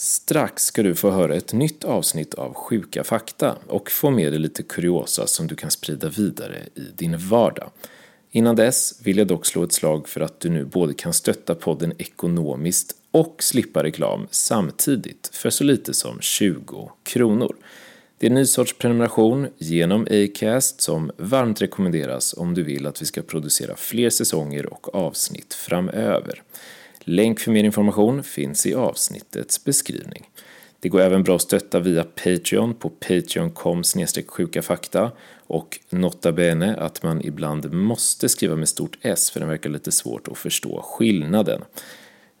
Strax ska du få höra ett nytt avsnitt av Sjuka fakta och få med dig lite kuriosa som du kan sprida vidare i din vardag. Innan dess vill jag dock slå ett slag för att du nu både kan stötta podden ekonomiskt och slippa reklam samtidigt för så lite som 20 kronor. Det är en ny sorts prenumeration genom Acast som varmt rekommenderas om du vill att vi ska producera fler säsonger och avsnitt framöver. Länk för mer information finns i avsnittets beskrivning. Det går även bra att stötta via Patreon på patreon.com sjuka fakta och nota bene att man ibland måste skriva med stort S för den verkar lite svårt att förstå skillnaden.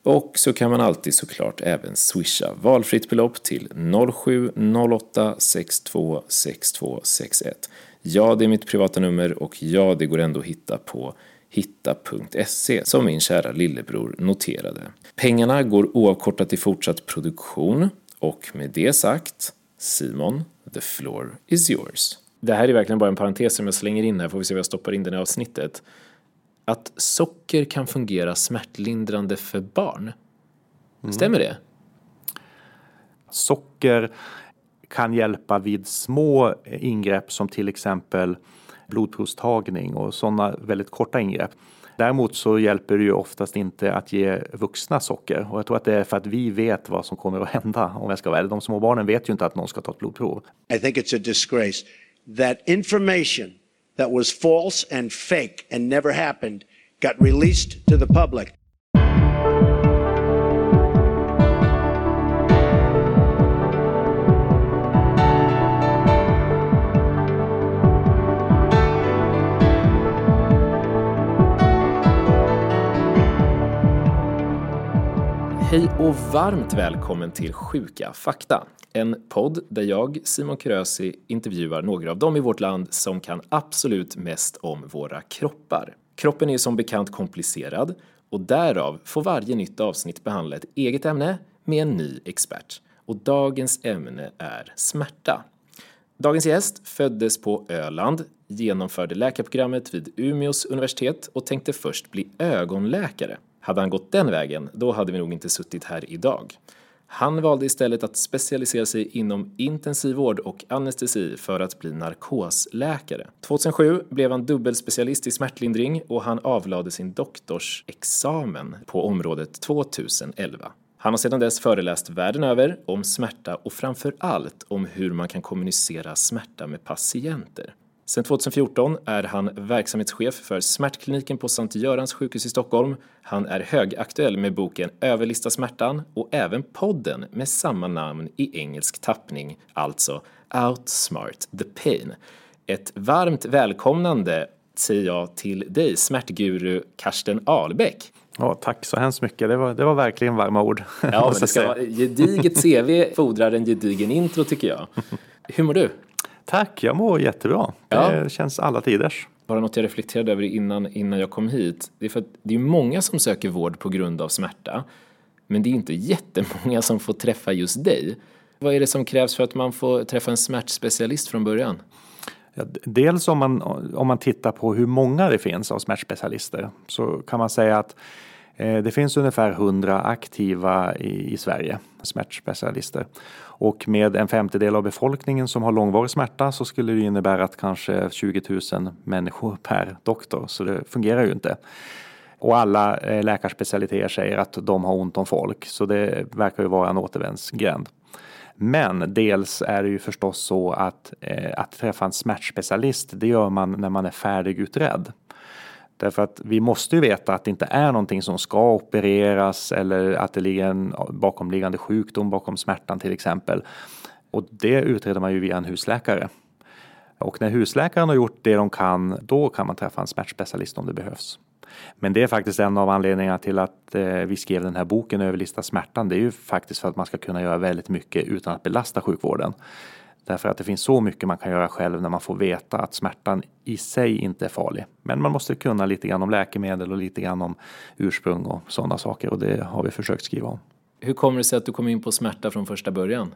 Och så kan man alltid såklart även swisha valfritt belopp till 0708 62 62 61. Ja, det är mitt privata nummer och ja, det går ändå att hitta på hitta.se som min kära lillebror noterade. Pengarna går oavkortat till fortsatt produktion och med det sagt, Simon, the floor is yours. Det här är verkligen bara en parentes som jag slänger in här, får vi se vad jag stoppar in den i avsnittet. Att socker kan fungera smärtlindrande för barn. Mm. Stämmer det? Socker kan hjälpa vid små ingrepp som till exempel blodprovstagning och sådana väldigt korta ingrepp. Däremot så hjälper det ju oftast inte att ge vuxna socker och jag tror att det är för att vi vet vad som kommer att hända om jag ska vara De små barnen vet ju inte att någon ska ta ett blodprov. I think it's a disgrace that information that was false and fake and never happened got released to the public. Hej och varmt välkommen till Sjuka fakta. En podd där jag, Simon Krösi, intervjuar några av dem i vårt land som kan absolut mest om våra kroppar. Kroppen är som bekant komplicerad och därav får varje nytt avsnitt behandla ett eget ämne med en ny expert. Och dagens ämne är smärta. Dagens gäst föddes på Öland, genomförde läkarprogrammet vid Umeås universitet och tänkte först bli ögonläkare. Hade han gått den vägen, då hade vi nog inte suttit här idag. Han valde istället att specialisera sig inom intensivvård och anestesi för att bli narkosläkare. 2007 blev han dubbelspecialist i smärtlindring och han avlade sin doktorsexamen på området 2011. Han har sedan dess föreläst världen över om smärta och framför allt om hur man kan kommunicera smärta med patienter. Sedan 2014 är han verksamhetschef för smärtkliniken på Sankt Görans sjukhus i Stockholm. Han är högaktuell med boken Överlista smärtan och även podden med samma namn i engelsk tappning, alltså Outsmart the Pain. Ett varmt välkomnande säger jag till dig, smärtguru Karsten Ahlbäck. Ja, tack så hemskt mycket. Det var, det var verkligen varma ord. Ja, men det ska vara, gediget CV fordrar en gedigen intro tycker jag. Hur mår du? Tack, jag mår jättebra. Ja. Det känns alla tiders. Bara något jag reflekterade över innan, innan jag kom hit. Det är för att det är många som söker vård på grund av smärta. Men det är inte jättemånga som får träffa just dig. Vad är det som krävs för att man får träffa en smärtspecialist från början? Ja, dels om man, om man tittar på hur många det finns av smärtspecialister så kan man säga att Eh, det finns ungefär 100 aktiva i, Sverige, smärtspecialister. Och med en femtedel av befolkningen som har långvarig smärta så skulle det innebära att kanske 20 000 människor per doktor, så det fungerar ju inte. Och alla eh, läkarspecialiteter säger att de har ont om folk, så det verkar ju vara en återvändsgränd. Men dels är det ju förstås så att, eh, att träffa en smärtspecialist, det gör man när man är färdigutredd. Därför att vi måste ju veta att det inte är någonting som ska opereras eller att det ligger en bakomliggande sjukdom bakom smärtan till exempel. Och det utreder man ju via en husläkare. Och när husläkaren har gjort det de kan, då kan man träffa en smärtspecialist om det behövs. Men det är faktiskt en av anledningarna till att eh, vi skrev den här boken Överlista smärtan. Det är ju faktiskt för att man ska kunna göra väldigt mycket utan att belasta sjukvården. Därför att det finns så mycket man kan göra själv när man får veta att smärtan i sig inte är farlig. Men man måste kunna lite grann om läkemedel och lite grann om ursprung och sådana saker och det har vi försökt skriva om. Hur kommer det sig att du kom in på smärta från första början?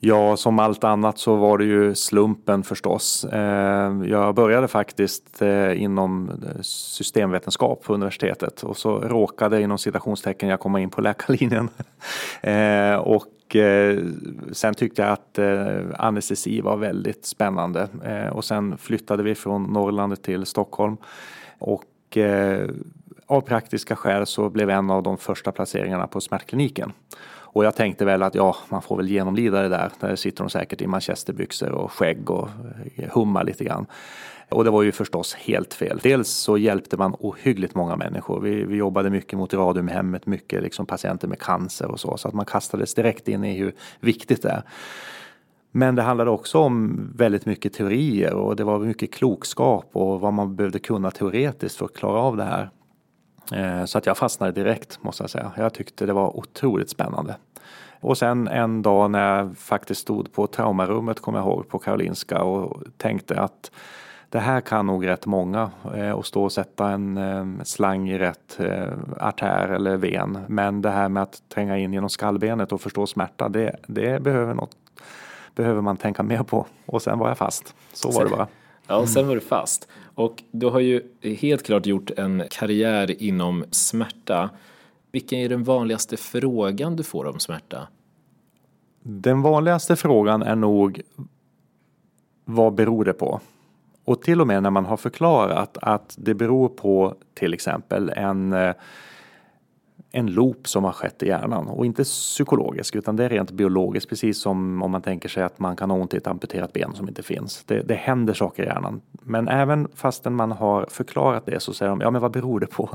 Ja, som allt annat så var det ju slumpen förstås. Eh, jag började faktiskt eh, inom eh, systemvetenskap på universitetet och så råkade inom citationstecken jag komma in på läkarlinjen. Och sen tyckte jag att anestesi var väldigt spännande och sen flyttade vi från Norrland till Stockholm och av praktiska skäl så blev en av de första placeringarna på smärtkliniken. Och jag tänkte väl att ja, man får väl genomlida det där. Där sitter de säkert i manchesterbyxor och skägg och eh, hummar lite grann. Och det var ju förstås helt fel. Dels så hjälpte man ohyggligt många människor. Vi, vi jobbade mycket mot radiumhemmet, mycket liksom patienter med cancer och så. Så att man kastades direkt in i hur viktigt det är. Men det handlade också om väldigt mycket teorier och det var mycket klokskap och vad man behövde kunna teoretiskt för att klara av det här. Eh, så att jag fastnade direkt måste jag säga. Jag tyckte det var otroligt spännande. Och sen en dag när jag faktiskt stod på traumarummet, kommer jag ihåg, på Karolinska och tänkte att det här kan nog rätt många eh, och stå och sätta en eh, slang i rätt eh, artär eller ven. Men det här med att tränga in genom skallbenet och förstå smärta, det, det behöver, något, behöver man tänka mer på. Och sen var jag fast. Så var det bara. Ja, och sen var du fast. Och du har ju helt klart gjort en karriär inom smärta. Vilken är den vanligaste frågan du får om smärta? Den vanligaste frågan är nog vad beror det på? Och till och med när man har förklarat att det beror på till exempel en eh, en loop som har skett i hjärnan och inte psykologisk utan det är rent biologiskt precis som om man tänker sig att man kan ha ont i ett amputerat ben som inte finns. Det, det händer saker i hjärnan. Men även fastän man har förklarat det så säger de ja men vad beror det på?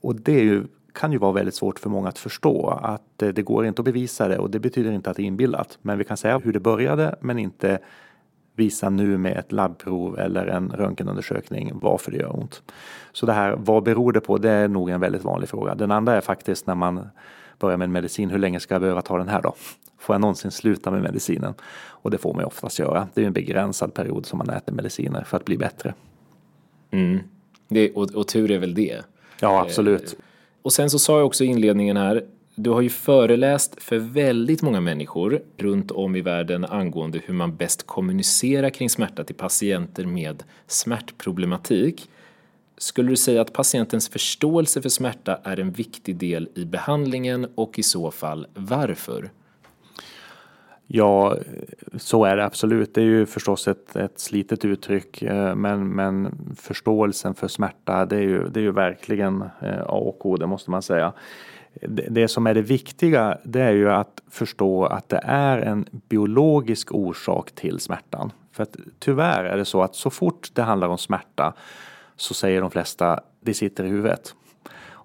Och det är ju, kan ju vara väldigt svårt för många att förstå att det går inte att bevisa det och det betyder inte att det är inbillat. Men vi kan säga hur det började men inte visa nu med ett labbprov eller en röntgenundersökning varför det gör ont. Så det här, vad beror det på? Det är nog en väldigt vanlig fråga. Den andra är faktiskt när man börjar med en medicin, hur länge ska jag behöva ta den här då? Får jag någonsin sluta med medicinen? Och det får man ju oftast göra. Det är en begränsad period som man äter mediciner för att bli bättre. Mm. Det, och, och tur är väl det. Ja, absolut. Och sen så sa jag också i inledningen här, du har ju föreläst för väldigt många människor runt om i världen angående hur man bäst kommunicerar kring smärta till patienter med smärtproblematik. Skulle du säga att patientens förståelse för smärta är en viktig del i behandlingen och i så fall varför? Ja, så är det absolut. Det är ju förstås ett, ett slitet uttryck, eh, men, men förståelsen för smärta, det är ju, det är ju verkligen eh, A och O, det måste man säga det som är det viktiga det är ju att förstå att det är en biologisk orsak till smärtan. För att tyvärr är det så att så fort det handlar om smärta så säger de flesta det sitter i huvudet.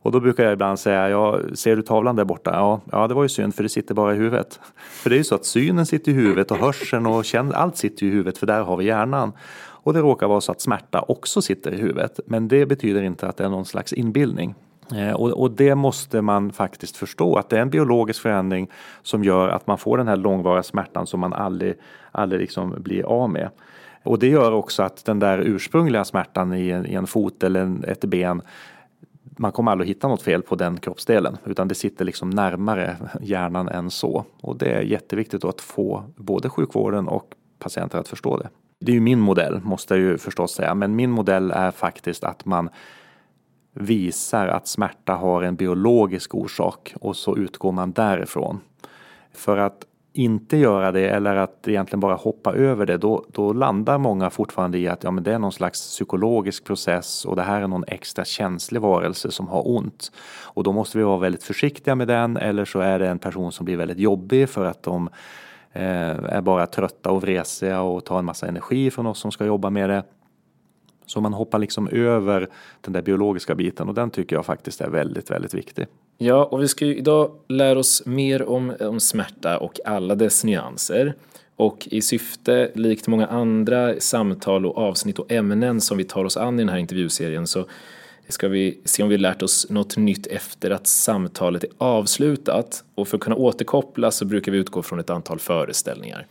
Och då brukar jag ibland säga, ja, ser du tavlan där borta? Ja, ja, det var ju synd för det sitter bara i huvudet. För det är ju så att synen sitter i huvudet och hörseln och känn, allt sitter i huvudet för där har vi hjärnan. Och det råkar vara så att smärta också sitter i huvudet. Men det betyder inte att det är någon slags inbildning. Eh, och, och, det måste man faktiskt förstå att det är en biologisk förändring som gör att man får den här långvariga smärtan som man aldrig, aldrig liksom blir av med. Och det gör också att den där ursprungliga smärtan i en, i en fot eller en, ett ben man kommer aldrig hitta något fel på den kroppsdelen utan det sitter liksom närmare hjärnan än så. Och det är jätteviktigt att få både sjukvården och patienter att förstå det. Det är ju min modell måste jag ju förstås säga, men min modell är faktiskt att man visar att smärta har en biologisk orsak och så utgår man därifrån. För att inte göra det eller att egentligen bara hoppa över det, då, då landar många fortfarande i att ja, men det är någon slags psykologisk process och det här är någon extra känslig varelse som har ont. Och då måste vi vara väldigt försiktiga med den eller så är det en person som blir väldigt jobbig för att de eh, är bara trötta och vresiga och tar en massa energi från oss som ska jobba med det. Så man hoppar liksom över den där biologiska biten och den tycker jag faktiskt är väldigt, väldigt viktig. Ja, och vi ska ju idag lära oss mer om, om smärta och alla dess nyanser. Och i syfte, likt många andra samtal och avsnitt och ämnen som vi tar oss an i den här intervjuserien så ska vi se om vi lärt oss något nytt efter att samtalet är avslutat. Och för att kunna återkoppla så brukar vi utgå från ett antal föreställningar.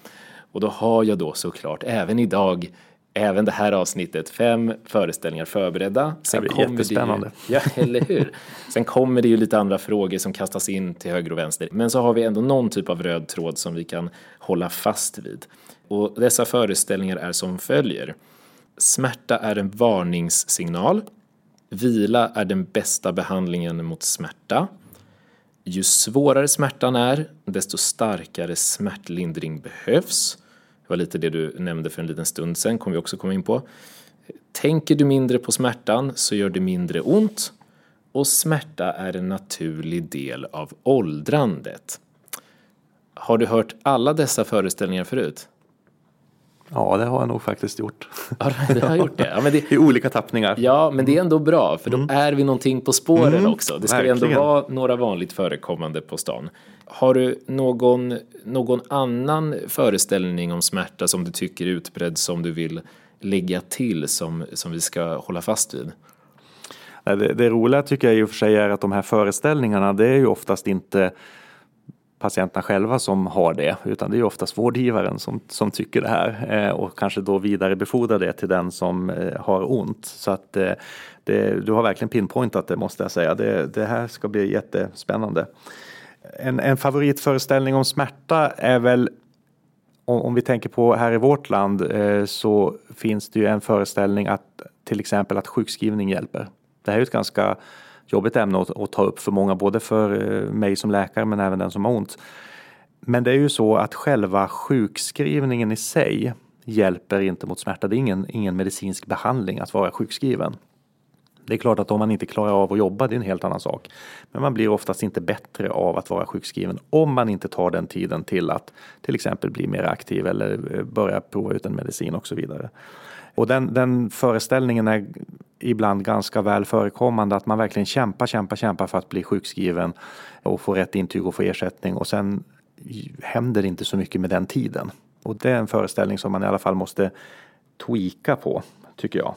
Och då har jag då såklart även idag även det här avsnittet. Fem föreställningar förberedda. Sen det blir jättespännande. Det ju, ja, eller hur? Sen kommer det ju lite andra frågor som kastas in till höger och vänster. Men så har vi ändå någon typ av röd tråd som vi kan hålla fast vid. Och dessa föreställningar är som följer. Smärta är en varningssignal. Vila är den bästa behandlingen mot smärta. Ju svårare smärtan är, desto starkare smärtlindring behövs. Det var lite det du nämnde för en liten stund sedan, kommer vi också komma in på. Tänker du mindre på smärtan så gör det mindre ont och smärta är en naturlig del av åldrandet. Har du hört alla dessa föreställningar förut? Ja, det har jag nog faktiskt gjort. Ja, du har gjort det. Ja, men det... I olika tappningar. Ja, men det är ändå bra, för då mm. är vi någonting på spåren mm, också. Det ska verkligen. ändå vara några vanligt förekommande på stan. Har du någon, någon annan föreställning om smärta som du tycker är utbredd som du vill lägga till som, som vi ska hålla fast vid? Det, det roliga tycker jag i och för sig är att de här föreställningarna det är ju oftast inte patienterna själva som har det, utan det är oftast vårdgivaren som, som tycker det här eh, och kanske då vidarebefordrar det till den som eh, har ont. Så att eh, det, du har verkligen pinpointat det måste jag säga. Det, det här ska bli jättespännande. En, en favoritföreställning om smärta är väl om, om vi tänker på här i vårt land så finns det ju en föreställning att till exempel att sjukskrivning hjälper. Det här är ju ett ganska jobbigt ämne att, att ta upp för många, både för eh, mig som läkare men även den som har ont. Men det är ju så att själva sjukskrivningen i sig hjälper inte mot smärta. Det är ingen, ingen medicinsk behandling att vara sjukskriven. Det är klart att om man inte klarar av att jobba, det är en helt annan sak. Men man blir oftast inte bättre av att vara sjukskriven om man inte tar den tiden till att till exempel bli mer aktiv eller eh, börja prova ut en medicin och så vidare. Och den, den föreställningen är ibland ganska väl förekommande att man verkligen kämpar, kämpar, kämpar för att bli sjukskriven och få rätt intyg och få ersättning och sen händer inte så mycket med den tiden. Och det är en föreställning som man i alla fall måste tweaka på, tycker jag.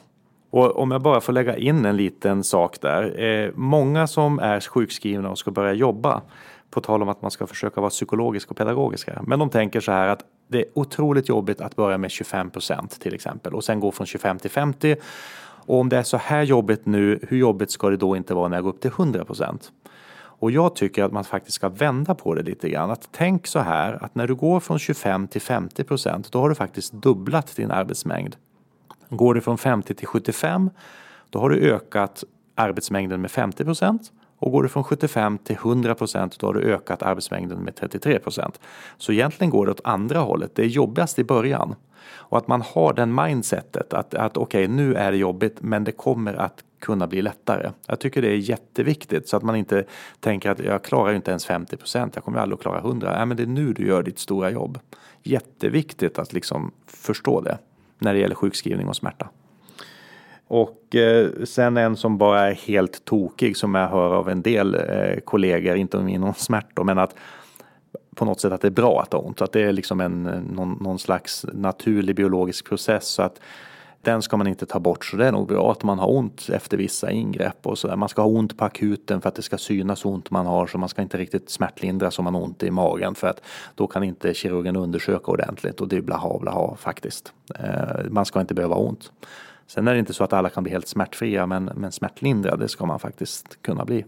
Och om jag bara får lägga in en liten sak där. Eh, många som är sjukskrivna och ska börja jobba, på tal om att man ska försöka vara psykologisk och pedagogisk här, men de tänker så här att det är otroligt jobbigt att börja med 25 procent till exempel och sen gå från 25 till 50. Och om det är så här jobbigt nu, hur jobbigt ska det då inte vara när jag går upp till 100 procent? Och jag tycker att man faktiskt ska vända på det lite grann. Att tänk så här att när du går från 25 till 50 procent, då har du faktiskt dubblat din arbetsmängd. Går du från 50 till 75, då har du ökat arbetsmängden med 50 procent. Och går du från 75 till 100 procent då har du ökat arbetsmängden med 33 procent. Så egentligen går det åt andra hållet. Det är jobbigast i början. Och att man har den mindsetet att, att okej okay, nu är det jobbigt men det kommer att kunna bli lättare. Jag tycker det är jätteviktigt så att man inte tänker att jag klarar inte ens 50 procent, jag kommer aldrig att klara 100. Nej men det är nu du gör ditt stora jobb. Jätteviktigt att liksom förstå det när det gäller sjukskrivning och smärta. Och eh, sen en som bara är helt tokig som jag hör av en del eh, kollegor, inte inom smärta, men att på något sätt att det är bra att ha ont. Att det är liksom en, eh, någon, någon slags naturlig biologisk process. Så att den ska man inte ta bort. Så det är nog bra att man har ont efter vissa ingrepp och så där. Man ska ha ont på akuten för att det ska synas ont man har. Så man ska inte riktigt smärtlindra som man har ont i magen. För att då kan inte kirurgen undersöka ordentligt. Och det är blaha blaha faktiskt. Eh, man ska inte behöva ha ont. Sen är det inte så att alla kan bli helt smärtfria, men, men smärtlindrade ska man faktiskt kunna bli.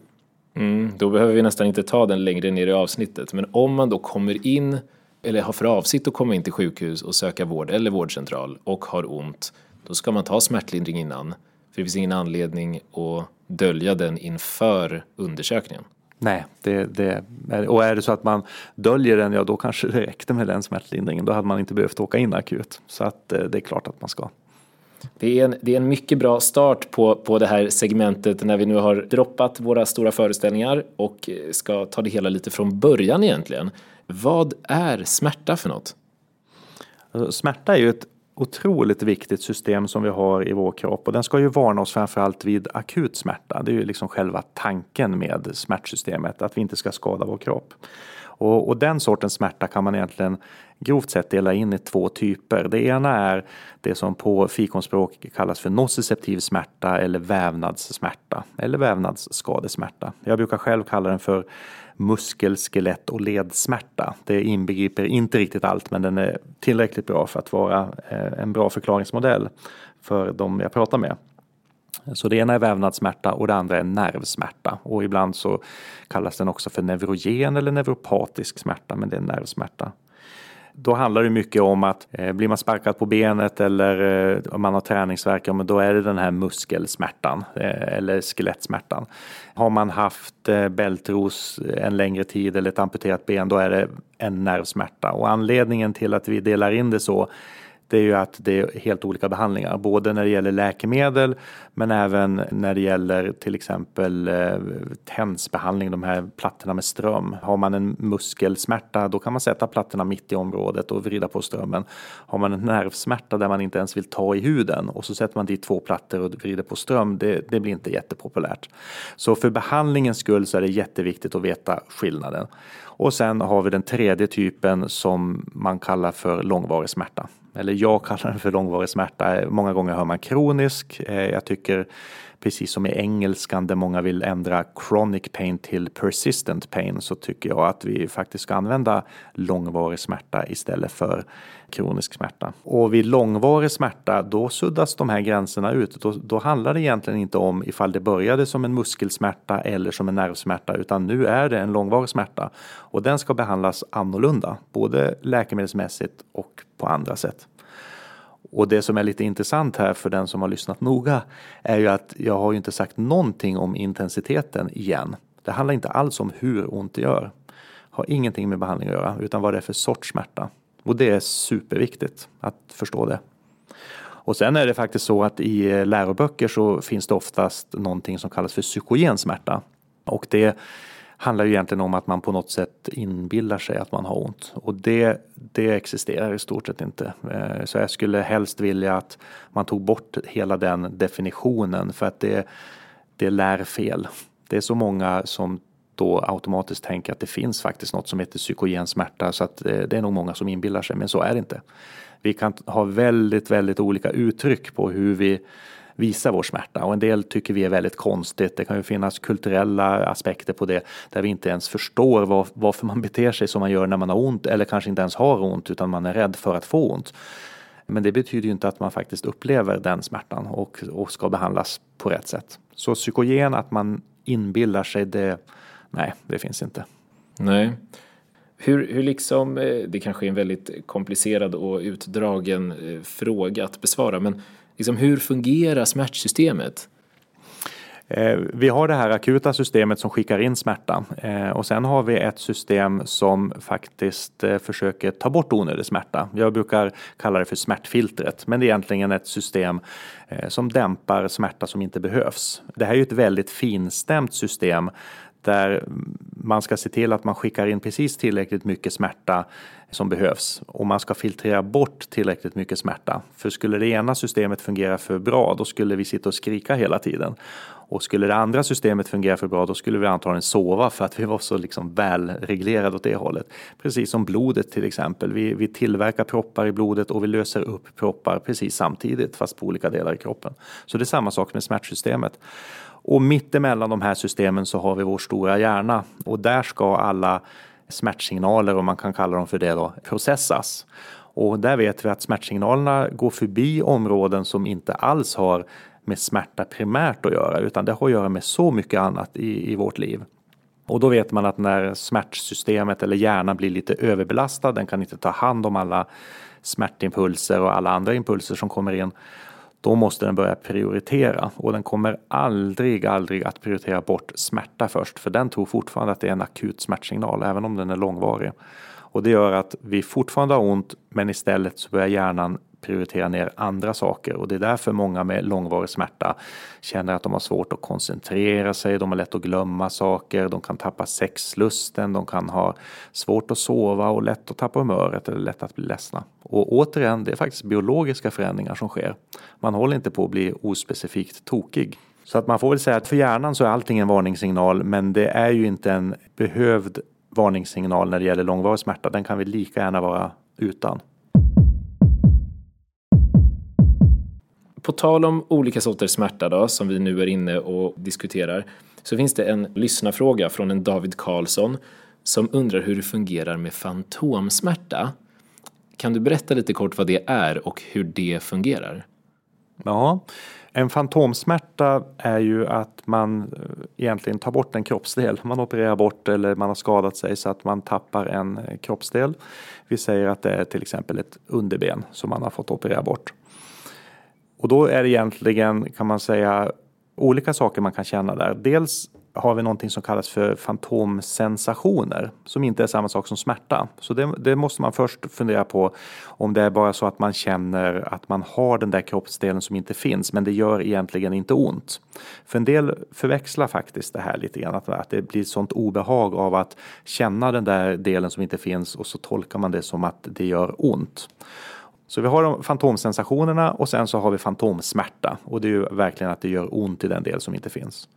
Mm, då behöver vi nästan inte ta den längre ner i avsnittet. Men om man då kommer in, eller har för avsikt att komma in till sjukhus och söka vård eller vårdcentral och har ont, då ska man ta smärtlindring innan. För det finns ingen anledning att dölja den inför undersökningen. Nej, det, det, och är det så att man döljer den, ja då kanske det räckte med den smärtlindringen. Då hade man inte behövt åka in akut. Så att eh, det är klart att man ska. Det är, en, det är en mycket bra start på, på det här segmentet när vi nu har droppat våra stora föreställningar och eh, ska ta det hela lite från början egentligen. Vad är smärta för något? Alltså, smärta är ju ett otroligt viktigt system som vi har i vår kropp och den ska ju varna oss framförallt vid akut smärta. Det är ju liksom själva tanken med smärtsystemet, att vi inte ska skada vår kropp. Och, och, den sortens smärta kan man egentligen grovt sett dela in i två typer. Det ena är det som på fikonspråk kallas för nociceptiv smärta eller vävnadssmärta eller vävnadsskadesmärta. Jag brukar själv kalla den för muskel, skelett och ledsmärta. Det inbegriper inte riktigt allt men den är tillräckligt bra för att vara eh, en bra förklaringsmodell för de jag pratar med. Så det ena är vävnadssmärta och det andra är nervsmärta och ibland så kallas den också för neurogen eller neuropatisk smärta men det är nervsmärta. Då handlar det mycket om att eh, blir man sparkad på benet eller eh, om man har träningsvärk, ja, men då är det den här muskelsmärtan eh, eller skelettsmärtan. Har man haft eh, bältros eh, en längre tid eller ett amputerat ben, då är det en nervsmärta. Och anledningen till att vi delar in det så det är ju att det är helt olika behandlingar, både när det gäller läkemedel men även när det gäller till exempel eh, tensbehandling, de här plattorna med ström. Har man en muskelsmärta då kan man sätta plattorna mitt i området och vrida på strömmen. Har man en nervsmärta där man inte ens vill ta i huden och så sätter man dit två plattor och vrider på ström, det, det blir inte jättepopulärt. Så för behandlingens skull så är det jätteviktigt att veta skillnaden. Och sen har vi den tredje typen som man kallar för långvarig smärta eller jag kallar den för långvarig smärta. Många gånger hör man kronisk. Eh, jag tycker precis som i engelskan där många vill ändra chronic pain till persistent pain så tycker jag att vi faktiskt ska använda långvarig smärta istället för kronisk smärta. Och vid långvarig smärta då suddas de här gränserna ut. Då, då handlar det egentligen inte om ifall det började som en muskelsmärta eller som en nervsmärta utan nu är det en långvarig smärta och den ska behandlas annorlunda, både läkemedelsmässigt och på andra sätt. Och det som är lite intressant här för den som har lyssnat noga är ju att jag har ju inte sagt någonting om intensiteten igen. Det handlar inte alls om hur ont det gör. Har ingenting med behandling att göra utan vad det är för sorts smärta. Och det är superviktigt att förstå det. Och sen är det faktiskt så att i läroböcker så finns det oftast någonting som kallas för psykogen smärta. Och det handlar ju egentligen om att man på något sätt inbillar sig att man har ont. Och det, det existerar i stort sett inte. Eh, så jag skulle helst vilja att man tog bort hela den definitionen för att det, det lär fel. Det är så många som då automatiskt tänker att det finns faktiskt något som heter psykogen smärta så att eh, det är nog många som inbillar sig men så är det inte. Vi kan ha väldigt, väldigt olika uttryck på hur vi visa vår smärta och en del tycker vi är väldigt konstigt. Det kan ju finnas kulturella aspekter på det där vi inte ens förstår var, varför man beter sig som man gör när man har ont eller kanske inte ens har ont utan man är rädd för att få ont. Men det betyder ju inte att man faktiskt upplever den smärtan och, och ska behandlas på rätt sätt. Så psykogen, att man inbillar sig det, nej, det finns inte. Nej. Hur, hur liksom, eh, det kanske är en väldigt komplicerad och utdragen eh, fråga att besvara, men liksom, hur fungerar smärtsystemet? Eh, vi har det här akuta systemet som skickar in smärta eh, och sen har vi ett system som faktiskt eh, försöker ta bort onödig smärta. Jag brukar kalla det för smärtfiltret, men det är egentligen ett system som dämpar smärta som inte behövs. Det här är ju ett väldigt finstämt system där man ska se till att man skickar in precis tillräckligt mycket smärta som behövs och man ska filtrera bort tillräckligt mycket smärta. För skulle det ena systemet fungera för bra då skulle vi sitta och skrika hela tiden. Och skulle det andra systemet fungera för bra då skulle vi antagligen sova för att vi var så liksom välreglerade åt det hållet. Precis som blodet till exempel. Vi, vi tillverkar proppar i blodet och vi löser upp proppar precis samtidigt fast på olika delar i kroppen. Så det är samma sak med smärtsystemet. Och mittemellan de här systemen så har vi vår stora hjärna och där ska alla smärtsignaler, om man kan kalla dem för det då, processas. Och där vet vi att smärtsignalerna går förbi områden som inte alls har med smärta primärt att göra utan det har att göra med så mycket annat i, i vårt liv. Och då vet man att när smärtsystemet eller hjärnan blir lite överbelastad, den kan inte ta hand om alla smärtimpulser och alla andra impulser som kommer in då måste den börja prioritera och den kommer aldrig, aldrig att prioritera bort smärta först för den tror fortfarande att det är en akut smärtsignal även om den är långvarig. Och det gör att vi fortfarande har ont men istället så börjar hjärnan prioritera ner andra saker och det är därför många med långvarig smärta känner att de har svårt att koncentrera sig, de har lätt att glömma saker, de kan tappa sexlusten, de kan ha svårt att sova och lätt att tappa humöret eller lätt att bli ledsna. Och återigen, det är faktiskt biologiska förändringar som sker. Man håller inte på att bli ospecifikt tokig. Så att man får väl säga att för hjärnan så är allting en varningssignal men det är ju inte en behövd varningssignal när det gäller långvarig smärta. Den kan vi lika gärna vara utan. På tal om olika sorters smärta då, som vi nu är inne och diskuterar. så finns det en lyssnarfråga från en David Karlsson som undrar hur det fungerar med fantomsmärta. Kan du berätta lite kort vad det är och hur det fungerar? Ja, en fantomsmärta är ju att man eh, egentligen tar bort en kroppsdel. Man opererar bort eller man har skadat sig så att man tappar en eh, kroppsdel. Vi säger att det är till exempel ett underben som man har fått operera bort. Och då är det egentligen kan man säga olika saker man kan känna där. Dels har vi någonting som kallas för fantomsensationer som inte är samma sak som smärta. Så det, det, måste man först fundera på om det är bara så att man känner att man har den där kroppsdelen som inte finns men det gör egentligen inte ont. För en del förväxlar faktiskt det här lite grann att, att det blir sånt obehag av att känna den där delen som inte finns och så tolkar man det som att det gör ont. Så vi har de fantomsensationerna och sen så har vi fantomsmärta och det är ju verkligen att det gör ont i den del som inte finns.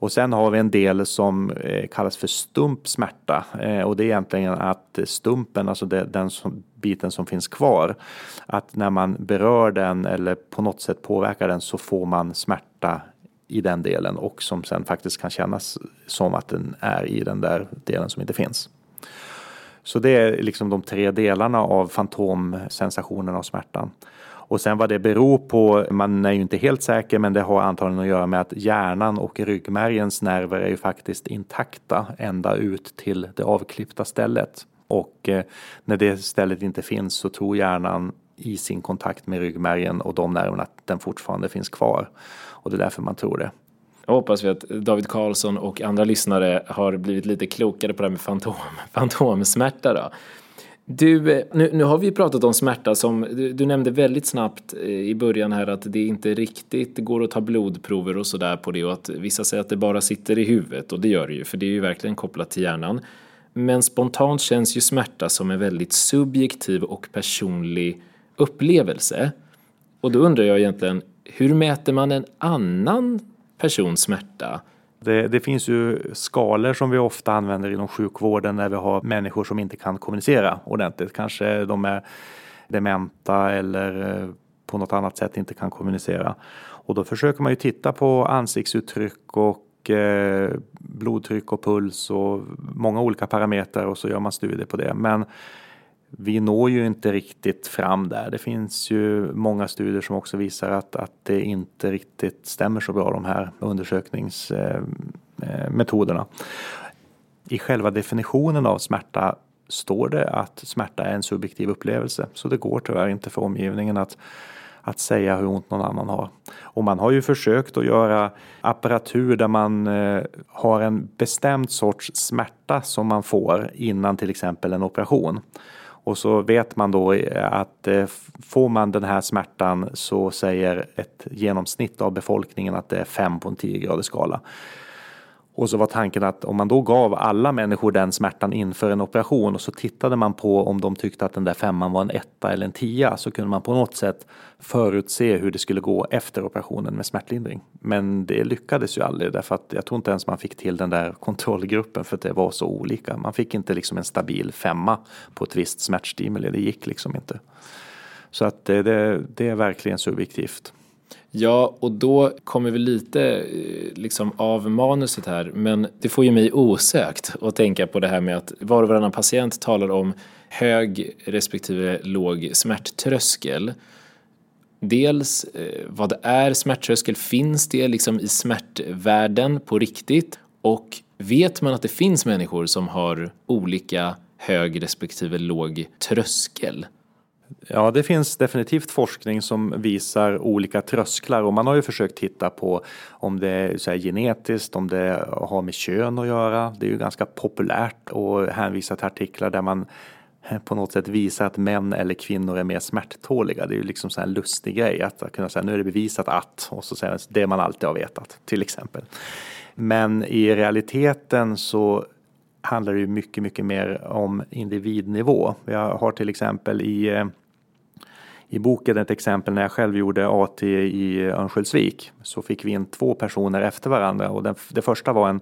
Och sen har vi en del som eh, kallas för stumpsmärta smärta och det är egentligen att stumpen, alltså den biten som finns kvar, att när man berör den eller på något sätt påverkar den så får man smärta i den delen och som sen faktiskt kan kännas som att den är i den där delen som inte finns. Så det är liksom de tre delarna av fantomsensationen och smärtan. Och sen vad det beror på, man är ju inte helt säker, men det har antagligen att göra med att hjärnan och ryggmärgens nerver är ju faktiskt intakta ända ut till det avklippta stället. Och eh, när det stället inte finns så tror hjärnan i sin kontakt med ryggmärgen och de nerverna att den fortfarande finns kvar. Och det är därför man tror det. Jag hoppas vi att David Karlsson och andra lyssnare har blivit lite klokare på det här med fantom, fantomsmärta. Då. Du, eh, nu, nu har vi pratat om smärta som du, du, nämnde väldigt snabbt eh, i början här att det inte riktigt går att ta blodprover och sådär på det och att vissa säger att det bara sitter i huvudet och det gör det ju för det är ju verkligen kopplat till hjärnan. Men spontant känns ju smärta som en väldigt subjektiv och personlig upplevelse. Och då undrar jag egentligen, hur mäter man en annan persons smärta? Det, det, finns ju skalor som vi ofta använder inom sjukvården när vi har människor som inte kan kommunicera ordentligt. Kanske de är dementa eller eh, på något annat sätt inte kan kommunicera. Och då försöker man ju titta på ansiktsuttryck och eh, blodtryck och puls och många olika parametrar och så gör man studier på det. Men vi når ju inte riktigt fram där. Det finns ju många studier som också visar att, att det inte riktigt stämmer så bra de här undersökningsmetoderna. Eh, eh, I själva definitionen av smärta står det att smärta är en subjektiv upplevelse. Så det går tyvärr inte för omgivningen att, att säga hur ont någon annan har. Och man har ju försökt att göra apparatur där man eh, har en bestämd sorts smärta som man får innan till exempel en operation. Och så vet man då eh, att eh, får man den här smärtan så säger ett genomsnitt av befolkningen att det är 5 på en 10 graders skala. Och så var tanken att om man då gav alla människor den smärtan inför en operation och så tittade man på om de tyckte att den där femman var en etta eller en tia så kunde man på något sätt förutse hur det skulle gå efter operationen med smärtlindring. Men det lyckades ju aldrig därför att jag tror inte ens man fick till den där kontrollgruppen för att det var så olika. Man fick inte liksom en stabil femma på ett visst smärtstimuli, det gick liksom inte. Så att det, det, det är verkligen subjektivt. Ja, och då kommer vi lite eh, liksom av manuset här, men det får ju mig osökt att tänka på det här med att var och varannan patient talar om hög respektive låg smärttröskel. Dels eh, vad vad är smärttröskel, finns det liksom i smärtvärlden på riktigt? Och vet man att det finns människor som har olika hög respektive låg tröskel? Ja, det finns definitivt forskning som visar olika trösklar och man har ju försökt titta på om det är så genetiskt, om det har med kön att göra. Det är ju ganska populärt att hänvisa till artiklar där man på något sätt visar att män eller kvinnor är mer smärttåliga. Det är ju liksom så här lustig grej att kunna säga nu är det bevisat att och så säger det man alltid har vetat till exempel. Men i realiteten så handlar det ju mycket, mycket mer om individnivå. Jag har till exempel i, eh, i boken ett exempel när jag själv gjorde AT i Örnsköldsvik så fick vi in två personer efter varandra och den, det första var en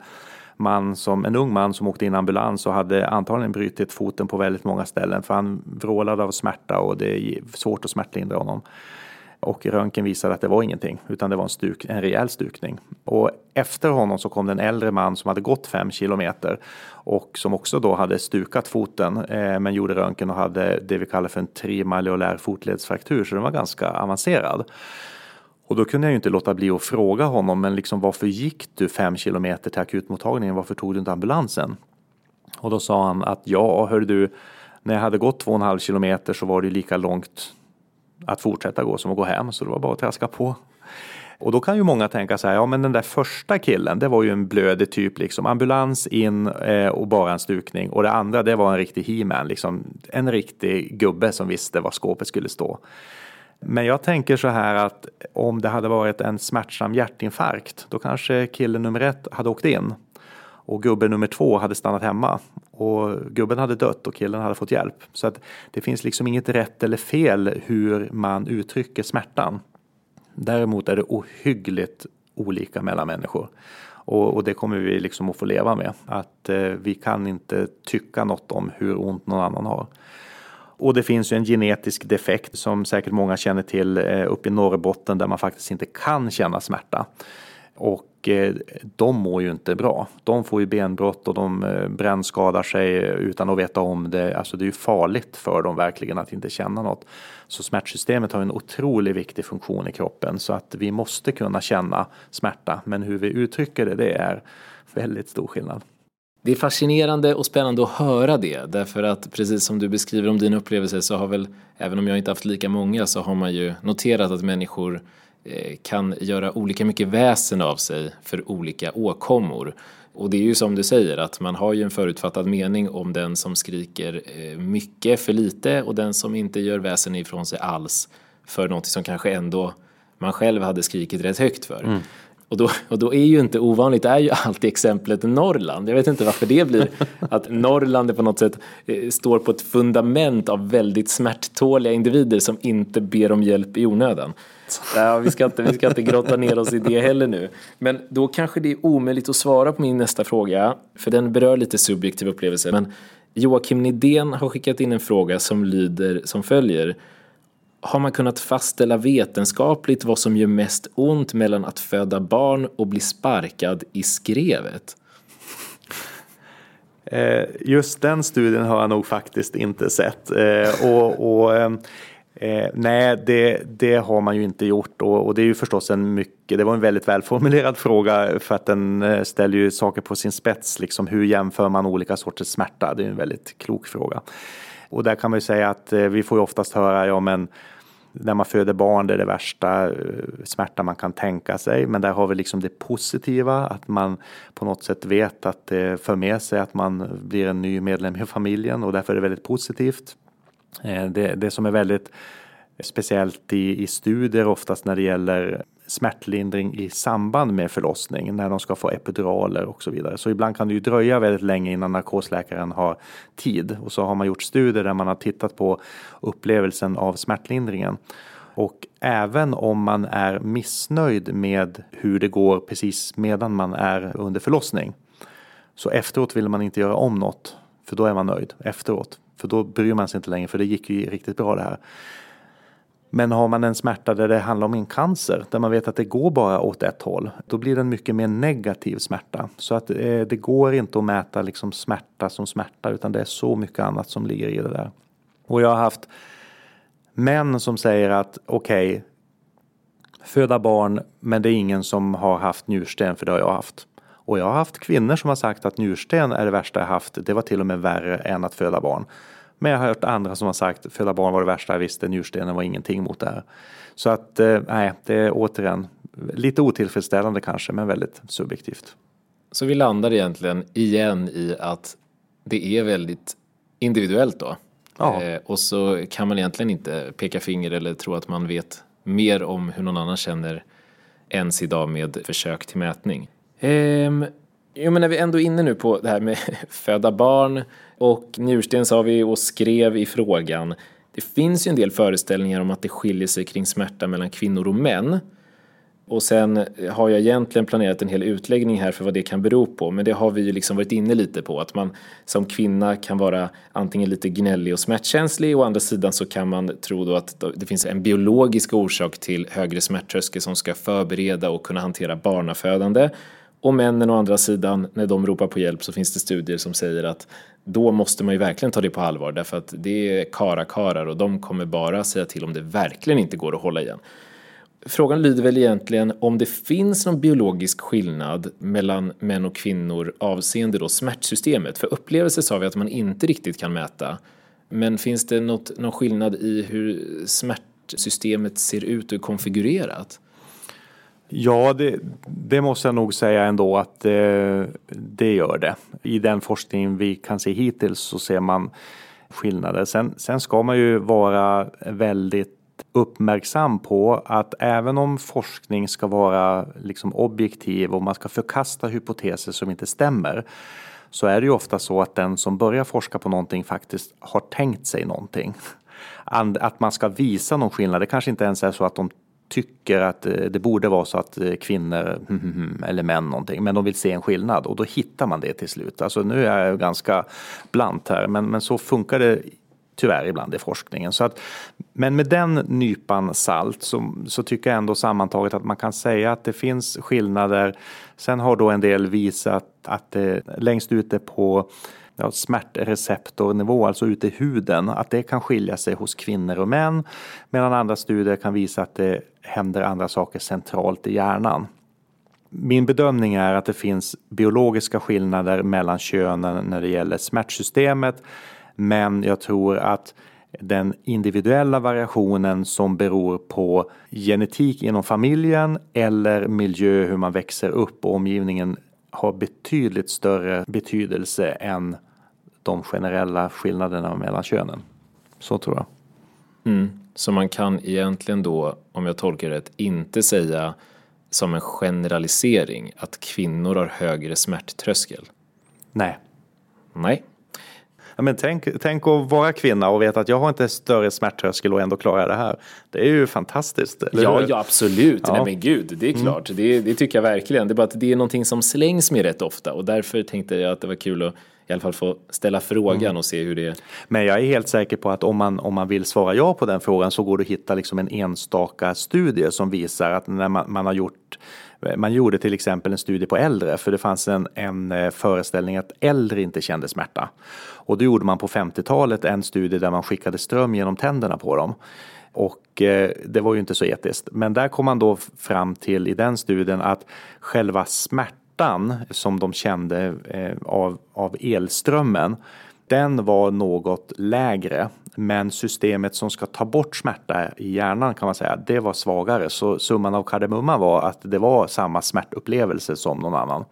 man som, en ung man som åkte in ambulans och hade antagligen brutit foten på väldigt många ställen för han vrålade av smärta och det är svårt att smärtlindra honom och röntgen visade att det var ingenting utan det var en, stuk, en rejäl stukning. Och efter honom så kom det en äldre man som hade gått fem kilometer och som också då hade stukat foten eh, men gjorde röntgen och hade det vi kallar för en trimaleolär fotledsfraktur så den var ganska avancerad. Och då kunde jag ju inte låta bli att fråga honom, men liksom varför gick du fem kilometer till akutmottagningen? Varför tog du inte ambulansen? Och då sa han att ja, hör du, när jag hade gått två och en halv kilometer så var det lika långt att fortsätta gå som att gå hem, så det var bara att traska på. Och då kan ju många tänka så här, ja men den där första killen, det var ju en blödig typ liksom. Ambulans in eh, och bara en stukning. Och det andra, det var en riktig he-man, liksom. En riktig gubbe som visste var skåpet skulle stå. Men jag tänker så här att om det hade varit en smärtsam hjärtinfarkt, då kanske kille nummer ett hade åkt in och gubbe nummer två hade stannat hemma och gubben hade dött och killen hade fått hjälp. Så att det finns liksom inget rätt eller fel hur man uttrycker smärtan. Däremot är det ohyggligt olika mellan människor. Och, och det kommer vi liksom att få leva med. Att eh, vi kan inte tycka något om hur ont någon annan har. Och det finns ju en genetisk defekt som säkert många känner till eh, uppe i Norrbotten där man faktiskt inte kan känna smärta. Och eh, de mår ju inte bra. De får ju benbrott och de eh, brännskadar sig utan att veta om det. Alltså det är ju farligt för dem verkligen att inte känna något. Så smärtsystemet har en otroligt viktig funktion i kroppen så att vi måste kunna känna smärta. Men hur vi uttrycker det, det är väldigt stor skillnad. Det är fascinerande och spännande att höra det därför att precis som du beskriver om din upplevelse så har väl, även om jag inte haft lika många, så har man ju noterat att människor kan göra olika mycket väsen av sig för olika åkommor. Och det är ju som du säger att man har ju en förutfattad mening om den som skriker eh, mycket för lite och den som inte gör väsen ifrån sig alls för något som kanske ändå man själv hade skrikit rätt högt för. Mm. Och då, och då är ju inte ovanligt, är ju alltid exemplet Norrland. Jag vet inte varför det blir att Norrland på något sätt eh, står på ett fundament av väldigt smärttåliga individer som inte ber om hjälp i onödan. Ja, vi, ska inte, vi ska inte grotta ner oss i det heller nu. Men då kanske det är omöjligt att svara på min nästa fråga, för den berör lite subjektiv upplevelse. Men Joakim Nidén har skickat in en fråga som lyder som följer har man kunnat fastställa vetenskapligt vad som gör mest ont mellan att föda barn och bli sparkad i skrevet? Eh, just den studien har jag nog faktiskt inte sett. Eh, och, och ehm, eh, nej, det, det, har man ju inte gjort och, och, det är ju förstås en mycket, det var en väldigt välformulerad fråga för att den eh, ställer ju saker på sin spets, liksom hur jämför man olika sorters smärta? Det är en väldigt klok fråga. Och där kan man ju säga att eh, vi får ju oftast höra, ja men när man föder barn, det är det värsta eh, smärta man kan tänka sig. Men där har vi liksom det positiva, att man på något sätt vet att det för med sig att man blir en ny medlem i familjen och därför är det väldigt positivt. Eh, det, det som är väldigt speciellt i, i studier oftast när det gäller smärtlindring i samband med förlossning när de ska få epiduraler och så vidare. Så ibland kan det ju dröja väldigt länge innan narkosläkaren har tid och så har man gjort studier där man har tittat på upplevelsen av smärtlindringen. Och även om man är missnöjd med hur det går precis medan man är under förlossning så efteråt vill man inte göra om något för då är man nöjd efteråt. För då bryr man sig inte längre för det gick ju riktigt bra det här. Men har man en smärta där det handlar om en cancer, där man vet att det går bara åt ett håll, då blir det en mycket mer negativ smärta. Så att eh, det går inte att mäta liksom smärta som smärta, utan det är så mycket annat som ligger i det där. Och jag har haft män som säger att okej, okay, föda barn, men det är ingen som har haft njursten, för det har jag haft. Och jag har haft kvinnor som har sagt att njursten är det värsta jag haft. Det var till och med värre än att föda barn. Men jag har hört andra som har sagt föda barn var det värsta jag visste, njurstenen var ingenting mot det här. Så att eh, nej, det är återigen lite otillfredsställande kanske, men väldigt subjektivt. Så vi landar egentligen igen i att det är väldigt individuellt då. Ja. Eh, och så kan man egentligen inte peka finger eller tro att man vet mer om hur någon annan känner ens idag med försök till mätning. Eh, jo, men när vi ändå är inne nu på det här med föda barn och njursten sa vi och skrev i frågan. Det finns ju en del föreställningar om att det skiljer sig kring smärta mellan kvinnor och män. Och sen har jag egentligen planerat en hel utläggning här för vad det kan bero på. Men det har vi ju liksom varit inne lite på. Att man som kvinna kan vara antingen lite gnällig och smärtkänslig. Å andra sidan så kan man tro då att det finns en biologisk orsak till högre smärttröskel som ska förbereda och kunna hantera barnafödande. Och männen å andra sidan, när de ropar på hjälp så finns det studier som säger att då måste man ju verkligen ta det på allvar därför att det är karakarar och de kommer bara säga till om det verkligen inte går att hålla igen. Frågan lyder väl egentligen om det finns någon biologisk skillnad mellan män och kvinnor avseende då smärtsystemet. För upplevelser sa vi att man inte riktigt kan mäta. Men finns det något, någon skillnad i hur smärtsystemet ser ut och är konfigurerat? Ja, det, det, måste jag nog säga ändå att eh, det gör det. I den forskning vi kan se hittills så ser man skillnader. Sen, sen ska man ju vara väldigt uppmärksam på att även om forskning ska vara liksom objektiv och man ska förkasta hypoteser som inte stämmer så är det ju ofta så att den som börjar forska på någonting faktiskt har tänkt sig någonting. Att man ska visa någon skillnad. Det kanske inte ens är så att de tycker att eh, det borde vara så att eh, kvinnor eller män någonting, men de vill se en skillnad och då hittar man det till slut. Alltså nu är jag ganska blant här, men, men så funkar det tyvärr ibland i forskningen. Så att, men med den nypan salt så, så tycker jag ändå sammantaget att man kan säga att det finns skillnader. Sen har då en del visat att det längst ute på ja, smärtreceptornivå, alltså ute i huden, att det kan skilja sig hos kvinnor och män. Medan andra studier kan visa att det händer andra saker centralt i hjärnan. Min bedömning är att det finns biologiska skillnader mellan könen när det gäller smärtsystemet. Men jag tror att den individuella variationen som beror på genetik inom familjen eller miljö, hur man växer upp och omgivningen har betydligt större betydelse än de generella skillnaderna mellan könen. Så tror jag. Mm. Så man kan egentligen då, om jag tolkar det rätt, inte säga som en generalisering att kvinnor har högre smärttröskel? Nej. Nej, Ja, men tänk, tänk att vara kvinna och veta att jag har inte större smärttröskel och ändå klarar jag det här. Det är ju fantastiskt. ja, ja, absolut. Ja. Nej men gud, det är mm. klart. Mm. Det, det, tycker jag verkligen. Det är bara att det är någonting som slängs med rätt ofta och därför tänkte jag att det var kul att i alla fall få ställa frågan mm. och se hur det är. Men jag är helt säker på att om man, om man vill svara ja på den frågan så går det att hitta liksom en enstaka studie som visar att när man, man har gjort man gjorde till exempel en studie på äldre för det fanns en, en eh, föreställning att äldre inte kände smärta. Och då gjorde man på 50-talet en studie där man skickade ström genom tänderna på dem. Och eh, det var ju inte så etiskt. Men där kom man då fram till i den studien att själva smärtan som de kände eh, av, av elströmmen den var något lägre men systemet som ska ta bort smärta i hjärnan kan man säga, det var svagare. Så summan av kardemumman var att det var samma smärtupplevelse som någon annan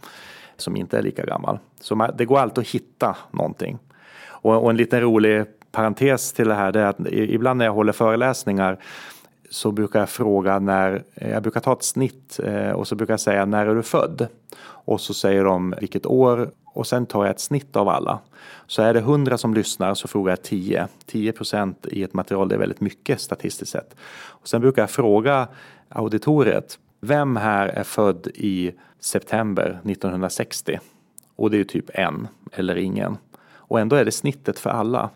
som inte är lika gammal. Så det går alltid att hitta någonting. Och, en liten rolig parentes till det här det är att ibland när jag håller föreläsningar så brukar jag fråga när, eh, jag brukar ta ett snitt eh, och så brukar jag säga när är du född? Och så säger de vilket år och sen tar jag ett snitt av alla. Så är det 100 som lyssnar så frågar jag 10. 10 procent i ett material det är väldigt mycket statistiskt sett. Och sen brukar jag fråga auditoriet vem här är född i september 1960? Och det är ju typ en eller ingen. Och ändå är det snittet för alla.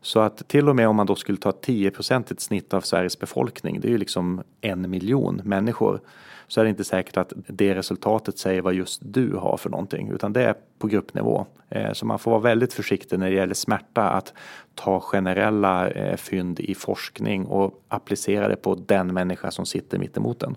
Så att till och med om man då skulle ta 10 procentigt snitt av Sveriges befolkning, det är ju liksom en miljon människor, så är det inte säkert att det resultatet säger vad just du har för någonting, utan det är på gruppnivå. Eh, så man får vara väldigt försiktig när det gäller smärta att ta generella eh, fynd i forskning och applicera det på den människa som sitter mitt emot den.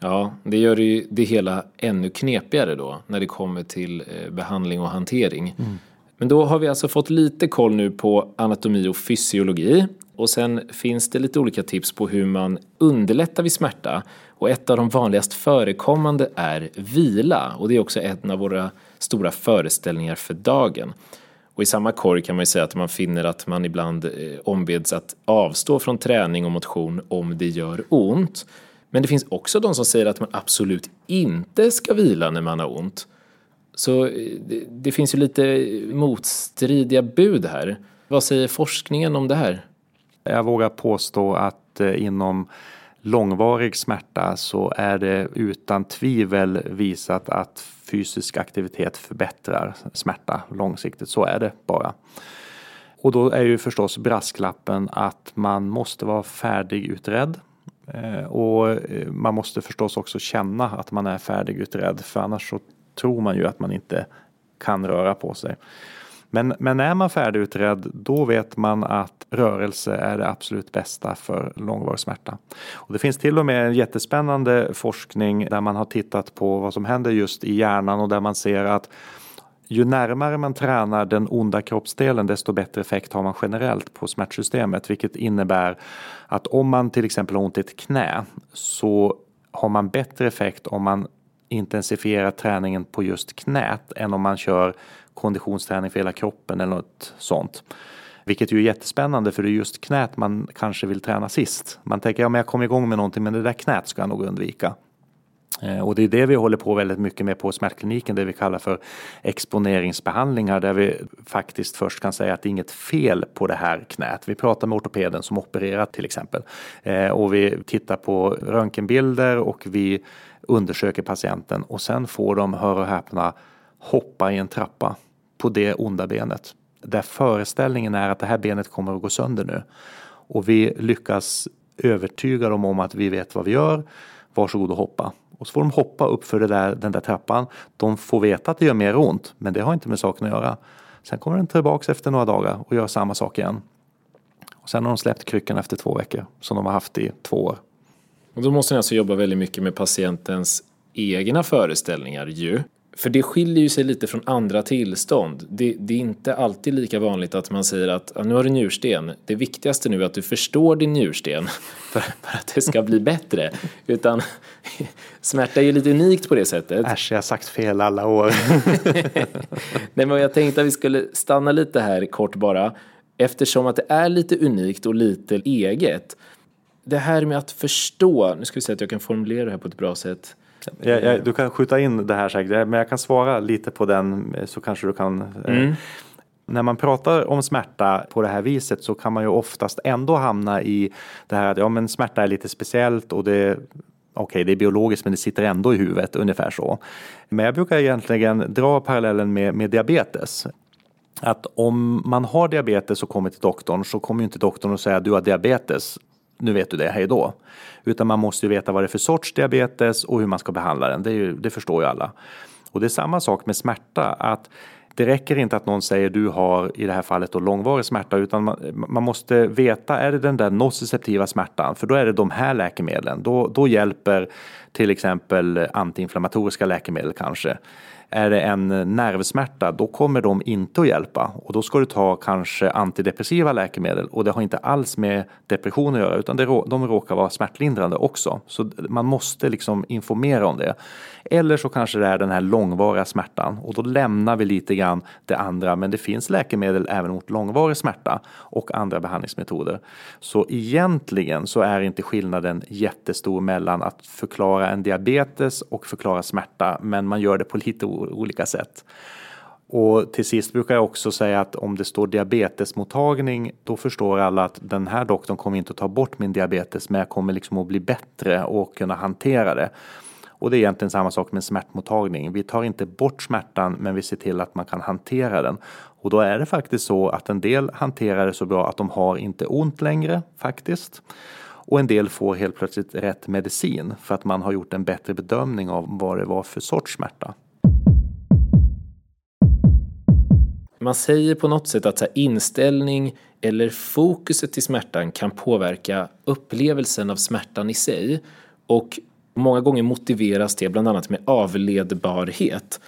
Ja, det gör ju det hela ännu knepigare då när det kommer till eh, behandling och hantering. Mm. Men då har vi alltså fått lite koll nu på anatomi och fysiologi och sen finns det lite olika tips på hur man underlättar vid smärta och ett av de vanligast förekommande är vila och det är också en av våra stora föreställningar för dagen. Och i samma korg kan man ju säga att man finner att man ibland eh, ombeds att avstå från träning och motion om det gör ont. Men det finns också de som säger att man absolut inte ska vila när man har ont. Så eh, det, det finns ju lite motstridiga bud här. Vad säger forskningen om det här? Jag vågar påstå att eh, inom långvarig smärta så är det utan tvivel visat att fysisk aktivitet förbättrar smärta långsiktigt. Så är det bara. Och då är ju förstås brasklappen att man måste vara färdigutredd. Eh, och man måste förstås också känna att man är färdigutredd för annars så tror man ju att man inte kan röra på sig. Men, men är man färdigutredd då vet man att rörelse är det absolut bästa för långvarig smärta. Och det finns till och med en jättespännande forskning där man har tittat på vad som händer just i hjärnan och där man ser att ju närmare man tränar den onda kroppsdelen desto bättre effekt har man generellt på smärtsystemet vilket innebär att om man till exempel har ont i ett knä så har man bättre effekt om man intensifiera träningen på just knät än om man kör konditionsträning för hela kroppen eller något sånt. Vilket ju är jättespännande för det är just knät man kanske vill träna sist. Man tänker ja men jag kom igång med någonting men det där knät ska jag nog undvika. Eh, och det är det vi håller på väldigt mycket med på smärtkliniken, det vi kallar för exponeringsbehandlingar där vi faktiskt först kan säga att det är inget fel på det här knät. Vi pratar med ortopeden som opererat till exempel eh, och vi tittar på röntgenbilder och vi undersöker patienten och sen får de, hör och häpna, hoppa i en trappa på det onda benet. Där föreställningen är att det här benet kommer att gå sönder nu. Och vi lyckas övertyga dem om att vi vet vad vi gör. Varsågod och hoppa. Och så får de hoppa upp för där, den där trappan. De får veta att det gör mer ont, men det har inte med saken att göra. Sen kommer den tillbaks efter några dagar och gör samma sak igen. Och sen har de släppt kryckan efter två veckor, som de har haft i två år. Och då måste ni alltså jobba väldigt mycket med patientens egna föreställningar ju. För det skiljer ju sig lite från andra tillstånd. Det, det är inte alltid lika vanligt att man säger att nu har du njursten. Det viktigaste nu är att du förstår din njursten för, för att det ska bli bättre. Utan smärta är ju lite unikt på det sättet. Äsch, jag har sagt fel alla år. Nej, men jag tänkte att vi skulle stanna lite här kort bara. Eftersom att det är lite unikt och lite eget. Det här med att förstå, nu ska vi se att jag kan formulera det här på ett bra sätt. Jag, jag, du kan skjuta in det här säkert, men jag kan svara lite på den så kanske du kan eh, mm. När man pratar om smärta på det här viset så kan man ju oftast ändå hamna i det här att ja, men smärta är lite speciellt och det okej, okay, det är biologiskt men det sitter ändå i huvudet, ungefär så. Men jag brukar egentligen dra parallellen med, med diabetes. Att om man har diabetes och kommer till doktorn så kommer inte doktorn att säga du har diabetes nu vet du det, hej då. Utan man måste ju veta vad det är för sorts diabetes och hur man ska behandla den. Det, ju, det förstår ju alla. Och det är samma sak med smärta. att det räcker inte att någon säger du har i det här fallet då långvarig smärta utan man, man, måste veta är det den där nociceptiva smärtan för då är det de här läkemedlen. Då, då hjälper till exempel antiinflammatoriska läkemedel kanske. Är det en nervsmärta då kommer de inte att hjälpa och då ska du ta kanske antidepressiva läkemedel och det har inte alls med depression att göra utan det, de råkar vara smärtlindrande också. Så man måste liksom informera om det. Eller så kanske det är den här långvariga smärtan och då lämnar vi lite grann det andra men det finns läkemedel även mot långvarig smärta och andra behandlingsmetoder. Så egentligen så är inte skillnaden jättestor mellan att förklara en diabetes och förklara smärta men man gör det på lite olika sätt. Och till sist brukar jag också säga att om det står diabetesmottagning då förstår alla att den här doktorn kommer inte att ta bort min diabetes men jag kommer liksom att bli bättre och kunna hantera det. Och det är egentligen samma sak med smärtmottagning. Vi tar inte bort smärtan men vi ser till att man kan hantera den. Och då är det faktiskt så att en del hanterar det så bra att de har inte ont längre faktiskt. Och en del får helt plötsligt rätt medicin för att man har gjort en bättre bedömning av vad det var för sorts smärta. Man säger på något sätt att inställning eller fokuset till smärtan kan påverka upplevelsen av smärtan i sig. Och många gånger motiveras det bland annat med avledbarhet.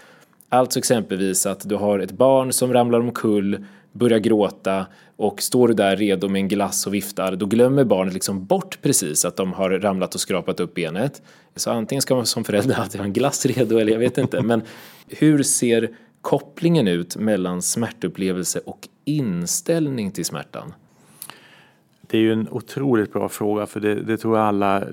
Alltså exempelvis att du har ett barn som ramlar omkull, börjar gråta och står du där redo med en glass och viftar, då glömmer barnet liksom bort precis att de har ramlat och skrapat upp benet. Så antingen ska man som förälder alltid ha en glass redo eller jag vet inte, men hur ser kopplingen ut mellan smärtupplevelse och inställning till smärtan? Det är ju en otroligt bra fråga för det, det tror jag alla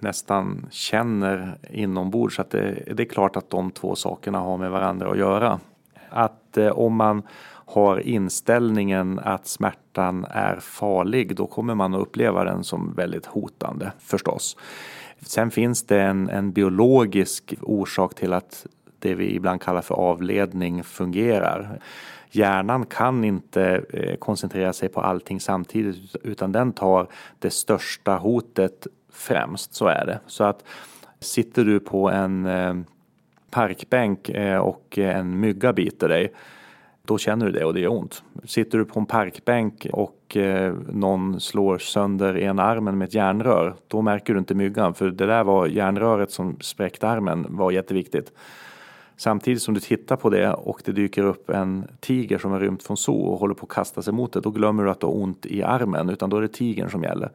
nästan känner inombords att det, det, är klart att de två sakerna har med varandra att göra. Att eh, om man har inställningen att smärtan är farlig, då kommer man att uppleva den som väldigt hotande förstås. Sen finns det en, en biologisk orsak till att det vi ibland kallar för avledning fungerar. Hjärnan kan inte eh, koncentrera sig på allting samtidigt utan den tar det största hotet främst, så är det. Så att sitter du på en eh, parkbänk eh, och en mygga biter dig då känner du det och det gör ont. Sitter du på en parkbänk och någon slår sönder ena armen med ett järnrör, då märker du inte myggan för det där var järnröret som spräckte armen var jätteviktigt. Samtidigt som du tittar på det och det dyker upp en tiger som har rymt från zoo och håller på att kasta sig mot det, då glömmer du att du har ont i armen utan då är det tigern som gäller.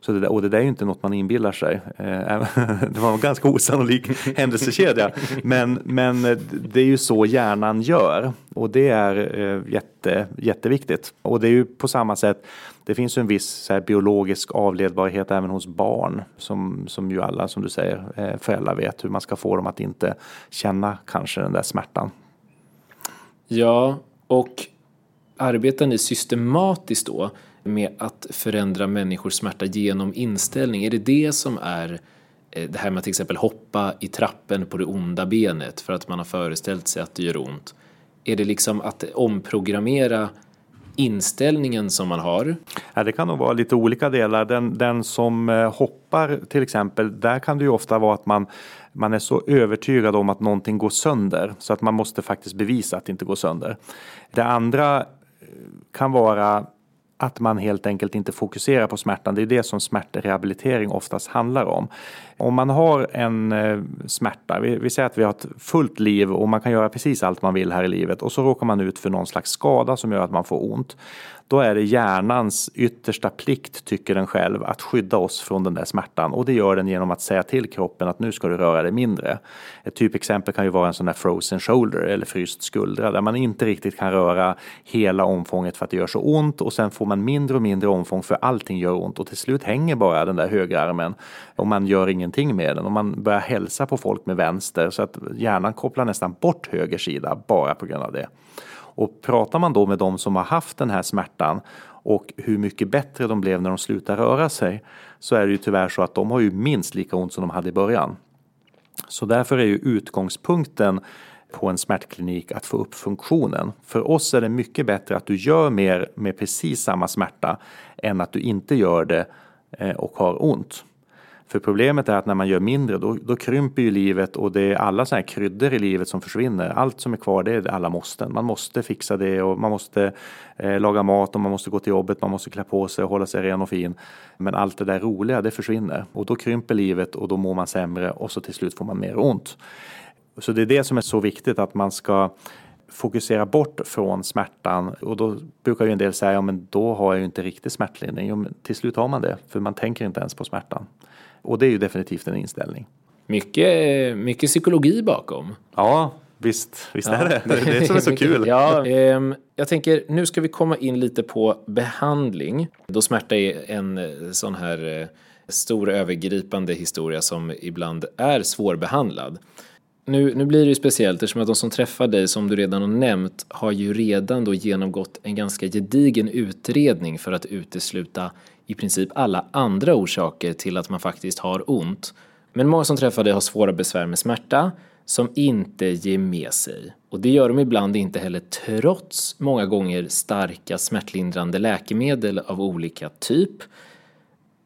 Så det där, och det där är ju inte något man inbillar sig. Eh, det var en ganska osannolik händelsekedja. Men, men det är ju så hjärnan gör och det är eh, jätte, jätteviktigt. Och det är ju på samma sätt det finns ju en viss här, biologisk avledbarhet även hos barn som, som ju alla, som du säger, eh, föräldrar vet hur man ska få dem att inte känna kanske den där smärtan. Ja, och arbetar ni systematiskt då med att förändra människors smärta genom inställning? Är det det som är eh, det här med att till exempel hoppa i trappen på det onda benet för att man har föreställt sig att det gör ont? Är det liksom att omprogrammera inställningen som man har? Ja, det kan nog vara lite olika delar. Den, den som eh, hoppar till exempel, där kan det ju ofta vara att man man är så övertygad om att någonting går sönder så att man måste faktiskt bevisa att det inte går sönder. Det andra eh, kan vara att man helt enkelt inte fokuserar på smärtan. Det är det som smärtrehabilitering oftast handlar om. Om man har en eh, smärta, vi, vi, säger att vi har ett fullt liv och man kan göra precis allt man vill här i livet och så råkar man ut för någon slags skada som gör att man får ont då är det hjärnans yttersta plikt, tycker den själv, att skydda oss från den där smärtan. Och det gör den genom att säga till kroppen att nu ska du röra dig mindre. Ett typexempel kan ju vara en sån där frozen shoulder eller fryst skuldra där man inte riktigt kan röra hela omfånget för att det gör så ont och sen får man mindre och mindre omfång för allting gör ont och till slut hänger bara den där högerarmen och man gör ingen ingenting med den och man börjar hälsa på folk med vänster så att hjärnan kopplar nästan bort höger sida bara på grund av det. Och pratar man då med de som har haft den här smärtan och hur mycket bättre de blev när de slutade röra sig så är det ju tyvärr så att de har ju minst lika ont som de hade i början. Så därför är ju utgångspunkten på en smärtklinik att få upp funktionen. För oss är det mycket bättre att du gör mer med precis samma smärta än att du inte gör det eh, och har ont. För problemet är att när man gör mindre då, då krymper ju livet och det är alla sådana här kryddor i livet som försvinner. Allt som är kvar det är alla måsten. Man måste fixa det och man måste eh, laga mat och man måste gå till jobbet, man måste klä på sig och hålla sig ren och fin. Men allt det där roliga det försvinner och då krymper livet och då mår man sämre och så till slut får man mer ont. Så det är det som är så viktigt att man ska fokusera bort från smärtan och då brukar ju en del säga ja men då har jag ju inte riktig smärtlindring. Jo, men till slut har man det för man tänker inte ens på smärtan. Och det är ju definitivt en inställning. Mycket, mycket psykologi bakom. Ja, visst, visst ja. är det. Det är det som är så kul. ja, eh, jag tänker nu ska vi komma in lite på behandling. Då smärta är en eh, sån här eh, stor övergripande historia som ibland är svårbehandlad. Nu, nu blir det ju speciellt eftersom att de som träffar dig, som du redan har nämnt, har ju redan då genomgått en ganska gedigen utredning för att utesluta i princip alla andra orsaker till att man faktiskt har ont. Men många som träffar dig har svåra besvär med smärta som inte ger med sig. Och det gör de ibland inte heller trots många gånger starka smärtlindrande läkemedel av olika typ.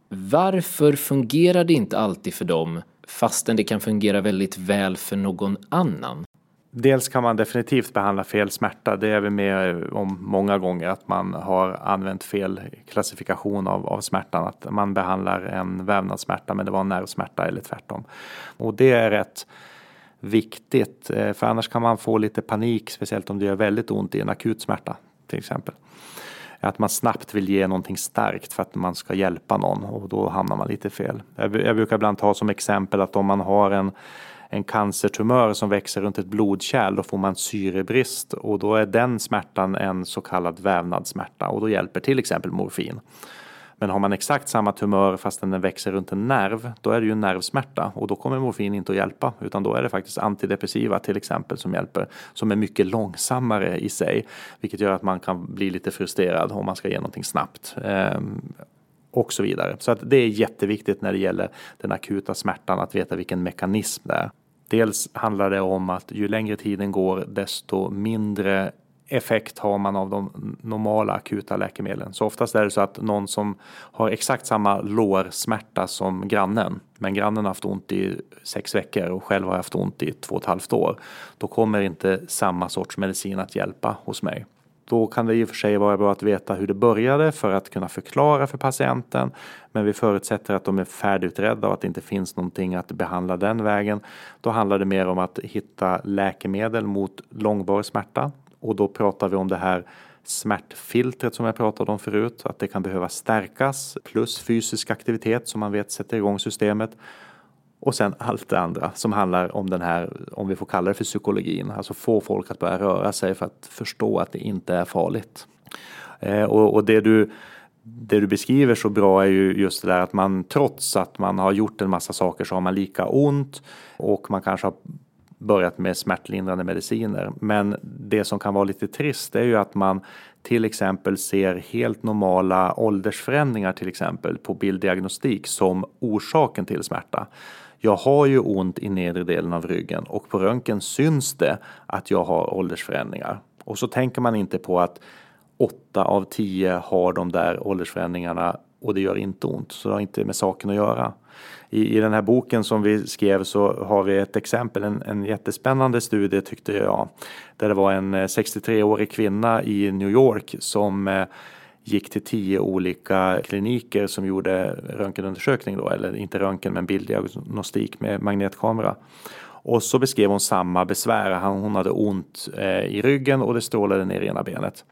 Varför fungerar det inte alltid för dem fastän det kan fungera väldigt väl för någon annan? Dels kan man definitivt behandla fel smärta. Det är vi med om många gånger att man har använt fel klassifikation av, av smärtan. Att man behandlar en vävnadssmärta men det var en nervsmärta eller tvärtom. Och det är rätt viktigt eh, för annars kan man få lite panik speciellt om det gör väldigt ont i en akut smärta till exempel. Att man snabbt vill ge någonting starkt för att man ska hjälpa någon och då hamnar man lite fel. Jag, jag brukar ibland ta som exempel att om man har en en cancertumör som växer runt ett blodkärl, då får man syrebrist och då är den smärtan en så kallad vävnadssmärta och då hjälper till exempel morfin. Men har man exakt samma tumör fast den växer runt en nerv, då är det ju en nervsmärta och då kommer morfin inte att hjälpa utan då är det faktiskt antidepressiva till exempel som hjälper som är mycket långsammare i sig vilket gör att man kan bli lite frustrerad om man ska ge någonting snabbt. Ehm, och så vidare. Så att det är jätteviktigt när det gäller den akuta smärtan att veta vilken mekanism det är. Dels handlar det om att ju längre tiden går desto mindre effekt har man av de normala akuta läkemedlen. Så oftast är det så att någon som har exakt samma lårsmärta som grannen, men grannen har haft ont i sex veckor och själv har haft ont i två och ett halvt år, då kommer inte samma sorts medicin att hjälpa hos mig. Då kan det i och för sig vara bra att veta hur det började för att kunna förklara för patienten. Men vi förutsätter att de är färdigutredda och att det inte finns någonting att behandla den vägen. Då handlar det mer om att hitta läkemedel mot långvarig smärta. Och då pratar vi om det här smärtfiltret som jag pratade om förut, att det kan behöva stärkas plus fysisk aktivitet som man vet sätter igång systemet. Och sen allt det andra som handlar om den här, om vi får kalla det för psykologin, alltså få folk att börja röra sig för att förstå att det inte är farligt. Eh, och, och det du det du beskriver så bra är ju just det där att man trots att man har gjort en massa saker så har man lika ont och man kanske har börjat med smärtlindrande mediciner. Men det som kan vara lite trist är ju att man till exempel ser helt normala åldersförändringar till exempel på bilddiagnostik som orsaken till smärta. Jag har ju ont i nedre delen av ryggen och på röntgen syns det att jag har åldersförändringar. Och så tänker man inte på att 8 av 10 har de där åldersförändringarna och det gör inte ont, så det har inte med saken att göra. I, I den här boken som vi skrev så har vi ett exempel, en, en jättespännande studie tyckte jag, där det var en eh, 63-årig kvinna i New York som eh, gick till tio olika kliniker som gjorde röntgenundersökning då, eller inte röntgen men bilddiagnostik med magnetkamera. Och så beskrev hon samma besvär. Hon hade ont eh, i ryggen och det strålade ner i ena benet.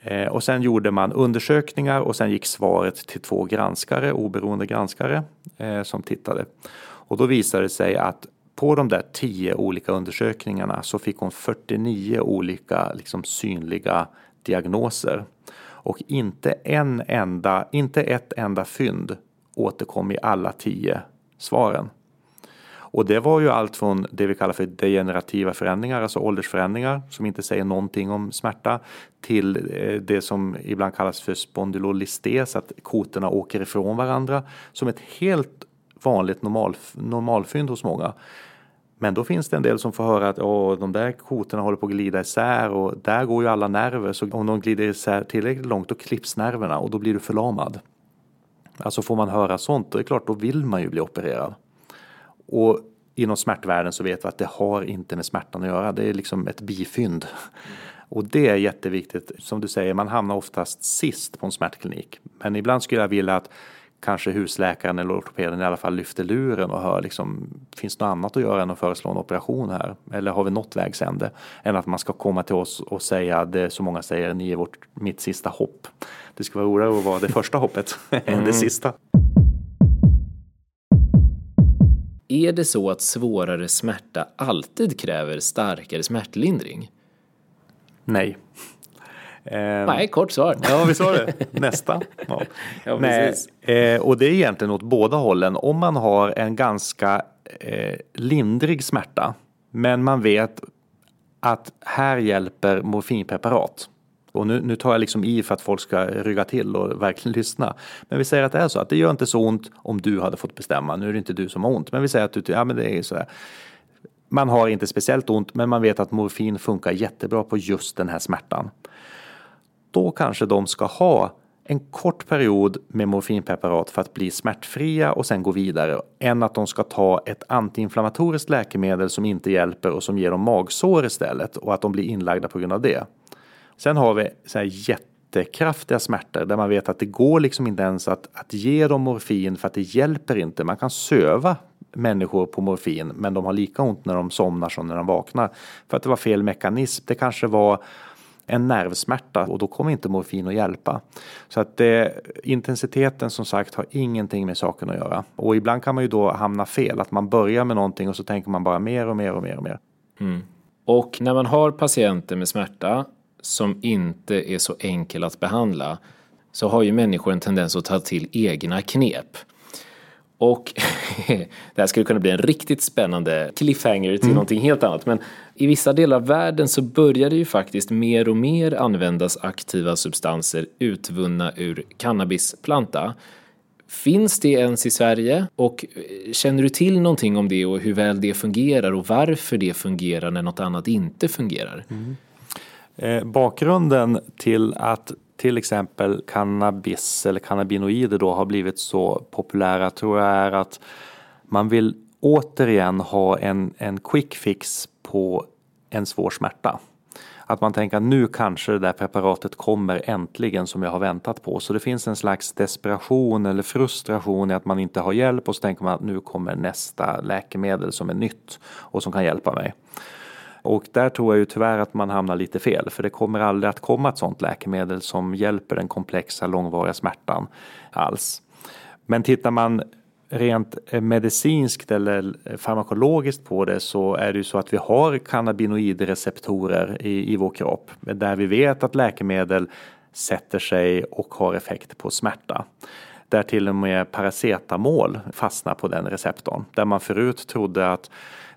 Eh, och sen gjorde man undersökningar och sen gick svaret till två granskare, oberoende granskare eh, som tittade. Och då visade det sig att på de där tio olika undersökningarna så fick hon 49 olika liksom, synliga diagnoser. Och inte en enda, inte ett enda fynd återkom i alla tio svaren. Och det var ju allt från det vi kallar för degenerativa förändringar, alltså åldersförändringar som inte säger någonting om smärta, till eh, det som ibland kallas för spondylolistes, att kotorna åker ifrån varandra, som ett helt vanligt normal, normalfynd hos många. Men då finns det en del som får höra att Åh, de där kotorna håller på att glida isär och där går ju alla nerver så om de glider isär tillräckligt långt då klipps nerverna och då blir du förlamad. Alltså får man höra sånt, då är det klart, då vill man ju bli opererad. Och inom smärtvärlden så vet vi att det har inte med smärtan att göra. Det är liksom ett bifynd. Och det är jätteviktigt. Som du säger, man hamnar oftast sist på en smärtklinik. Men ibland skulle jag vilja att kanske husläkaren eller ortopeden i alla fall lyfter luren och hör liksom, finns det något annat att göra än att föreslå en operation här? Eller har vi nått vägs ände? Än att man ska komma till oss och säga det som många säger, ni är vårt, mitt sista hopp. Det ska vara roligare att vara det första hoppet än mm. det sista. Är det så att svårare smärta alltid kräver starkare smärtlindring? Nej. Eh, Nej, kort svar. Ja, vi sa det. Nästa. Ja. ja Nej, eh, och det är egentligen åt båda hållen. Om man har en ganska eh, lindrig smärta, men man vet att här hjälper morfinpreparat och nu, nu tar jag liksom i för att folk ska rygga till och verkligen lyssna. Men vi säger att det är så att det gör inte så ont om du hade fått bestämma. Nu är det inte du som har ont, men vi säger att du, ja men det är så här. Man har inte speciellt ont, men man vet att morfin funkar jättebra på just den här smärtan. Då kanske de ska ha en kort period med morfinpreparat för att bli smärtfria och sen gå vidare än att de ska ta ett antiinflammatoriskt läkemedel som inte hjälper och som ger dem magsår istället och att de blir inlagda på grund av det. Sen har vi så här jättekraftiga smärtor där man vet att det går liksom inte ens att, att ge dem morfin för att det hjälper inte. Man kan söva människor på morfin men de har lika ont när de somnar som när de vaknar. För att det var fel mekanism. Det kanske var en nervsmärta och då kommer inte morfin att hjälpa. Så att eh, intensiteten som sagt har ingenting med saken att göra. Och ibland kan man ju då hamna fel, att man börjar med någonting och så tänker man bara mer och mer och mer och mer. Mm. Och när man har patienter med smärta som inte är så enkel att behandla. så har ju människor en tendens att ta till egna knep. Och det här skulle kunna bli en riktigt spännande cliffhanger till mm. någonting helt annat. Men i vissa delar av världen så börjar det ju faktiskt mer och mer användas aktiva substanser utvunna ur cannabisplanta. Finns det ens i Sverige? Och eh, känner du till någonting om det och hur väl det fungerar och varför det fungerar när något annat inte fungerar? Mm. Eh, bakgrunden till att till exempel cannabis eller cannabinoider då har blivit så populära tror jag är att man vill återigen ha en, en quick fix på en svår smärta. Att man tänker att nu kanske det där preparatet kommer äntligen som jag har väntat på. Så det finns en slags desperation eller frustration i att man inte har hjälp och så tänker man att nu kommer nästa läkemedel som är nytt och som kan hjälpa mig. Och där tror jag ju tyvärr att man hamnar lite fel för det kommer aldrig att komma ett sådant läkemedel som hjälper den komplexa långvariga smärtan alls. Men tittar man rent eh, medicinskt eller eh, farmakologiskt på det så är det ju så att vi har cannabinoidreceptorer i, i vår kropp där vi vet att läkemedel sätter sig och har effekt på smärta. Där till och med paracetamol fastnar på den receptorn. Där man förut trodde att